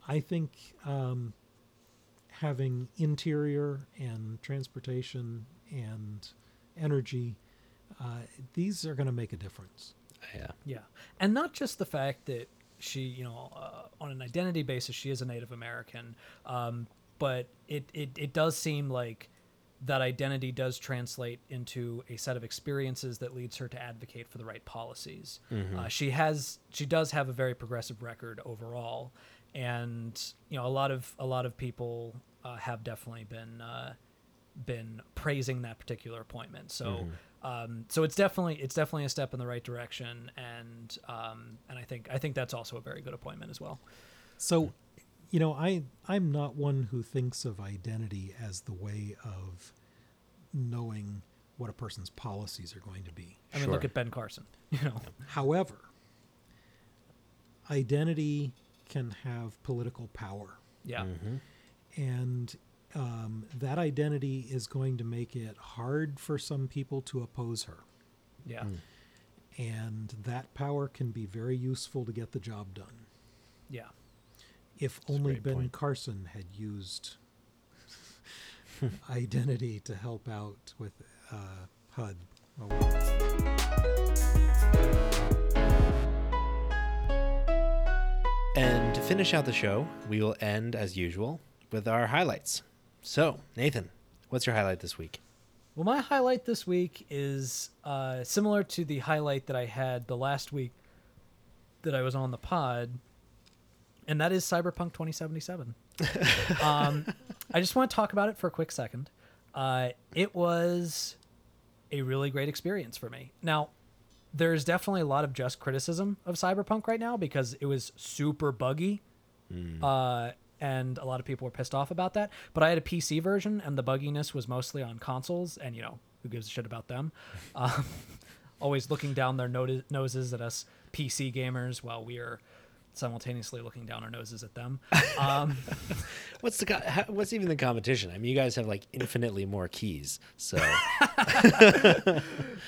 Speaker 3: i think um having interior and transportation and energy uh these are going to make a difference.
Speaker 2: Yeah,
Speaker 1: Yeah, and not just the fact that she, you know, uh, on an identity basis, she is a Native American, um, but it, it it does seem like that identity does translate into a set of experiences that leads her to advocate for the right policies. Uh, she has she does have a very progressive record overall, and you know a lot of a lot of people uh, have definitely been uh, been praising that particular appointment. So Um, so it's definitely it's definitely a step in the right direction, and um, and I think I think that's also a very good appointment as well.
Speaker 3: So, you know, I I'm not one who thinks of identity as the way of knowing what a person's policies are going to be.
Speaker 1: I mean, look at Ben Carson. You know,
Speaker 3: However, identity can have political power,
Speaker 1: yeah,
Speaker 3: and um, that identity is going to make it hard for some people to oppose her.
Speaker 1: yeah,
Speaker 3: And that power can be very useful to get the job done.
Speaker 1: yeah.
Speaker 3: If
Speaker 2: a
Speaker 3: only Ben
Speaker 2: point.
Speaker 3: Carson had used identity to help out with uh, HUD. Oh, well.
Speaker 2: And to finish out the show, we will end as usual with our highlights. So, Nathan, what's your highlight this week?
Speaker 1: Well, my highlight this week is uh, similar to the highlight that I had the last week that I was on the pod, and that is Cyberpunk 2077. um, I just want to talk about it for a quick second. Uh, it was a really great experience for me. Now, there's definitely a lot of just criticism of Cyberpunk right now because it was super buggy. Uh, and a lot of people were pissed off about that. But I had a PC version, and the bugginess was mostly on consoles, and you know, who gives a shit about them? Um, always looking down their noti- noses at us PC gamers while we are simultaneously looking down our noses at them. Um,
Speaker 2: What's the co- how, what's even the competition? I mean, you guys have like infinitely more keys. So,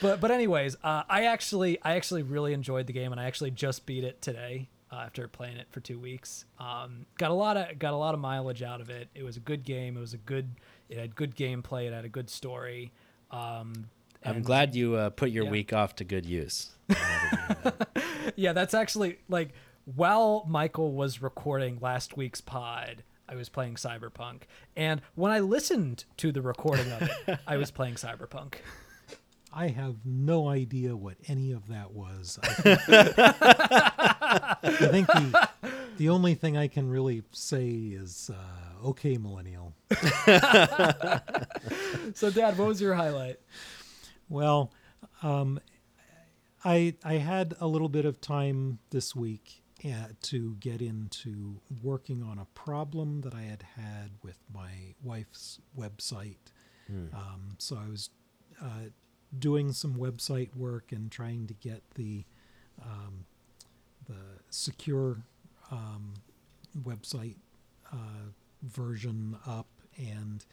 Speaker 1: but but anyways, uh, I actually I actually really enjoyed the game, and I actually just beat it today uh, after playing it for two weeks. Um, got a lot of got a lot of mileage out of it. It was a good game. It was a good. It had good gameplay. It had a good story. Um,
Speaker 2: I'm glad you uh, put your
Speaker 1: Yeah.
Speaker 2: week off to good use.
Speaker 1: Yeah, that's actually like while Michael was recording last week's pod. I was playing Cyberpunk, and when I listened to the recording of it, I was playing Cyberpunk.
Speaker 3: I have no idea what any of that was. I think, I think the, the only thing I can really say is, uh, okay, millennial.
Speaker 1: So, Dad, what was your highlight?
Speaker 3: Well, um, I I had a little bit of time this week uh, to get into working on a problem that I had had with my wife's website. Um, so I was uh, doing some website work and trying to get the um, the secure um, website uh, version up and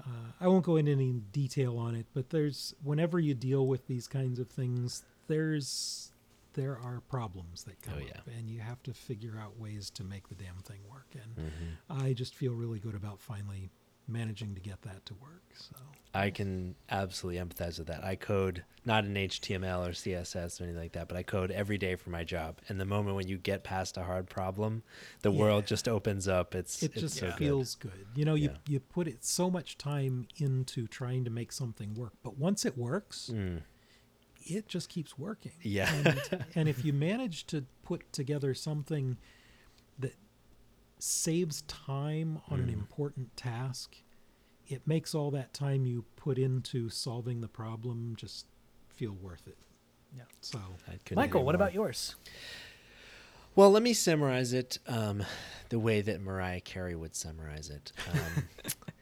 Speaker 3: uh, I won't go into any detail on it, but there's whenever you deal with these kinds of things, there's there are problems that come
Speaker 2: Oh, yeah.
Speaker 3: up, and you have to figure out ways to make the damn thing work. And
Speaker 2: Mm-hmm.
Speaker 3: I just feel really good about finally managing to get that to work. So
Speaker 2: I can absolutely empathize with that. I code not in HTML or CSS or anything like that, but I code every day for my job. And the moment when you get past a hard problem, the world just opens up. It's
Speaker 3: it
Speaker 2: it's
Speaker 3: just
Speaker 2: so
Speaker 3: feels good. You know, you
Speaker 2: Yeah.
Speaker 3: you put it so much time into trying to make something work, but once it works,
Speaker 2: Mm,
Speaker 3: it just keeps working.
Speaker 2: Yeah.
Speaker 3: And, and if you manage to put together something saves time on
Speaker 2: Mm.
Speaker 3: an important task, it makes all that time you put into solving the problem just feel worth it.
Speaker 1: Yeah.
Speaker 3: So
Speaker 1: Michael,
Speaker 2: agree
Speaker 1: what about yours?
Speaker 2: Well, let me summarize it um, the way that Mariah Carey would summarize it. Um,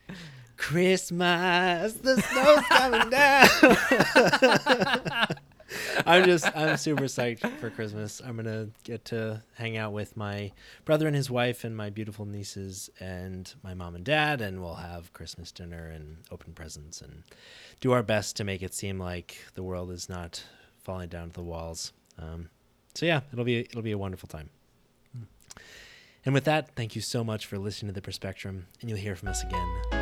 Speaker 2: Christmas, the snow's coming down. I'm just, I'm super psyched for Christmas. I'm gonna get to hang out with my brother and his wife and my beautiful nieces and my mom and dad, and we'll have Christmas dinner and open presents and do our best to make it seem like the world is not falling down to the walls. Um, so yeah, it'll be it'll be a wonderful time. And with that, thank you so much for listening to the Perspectrum, and you'll hear from us again.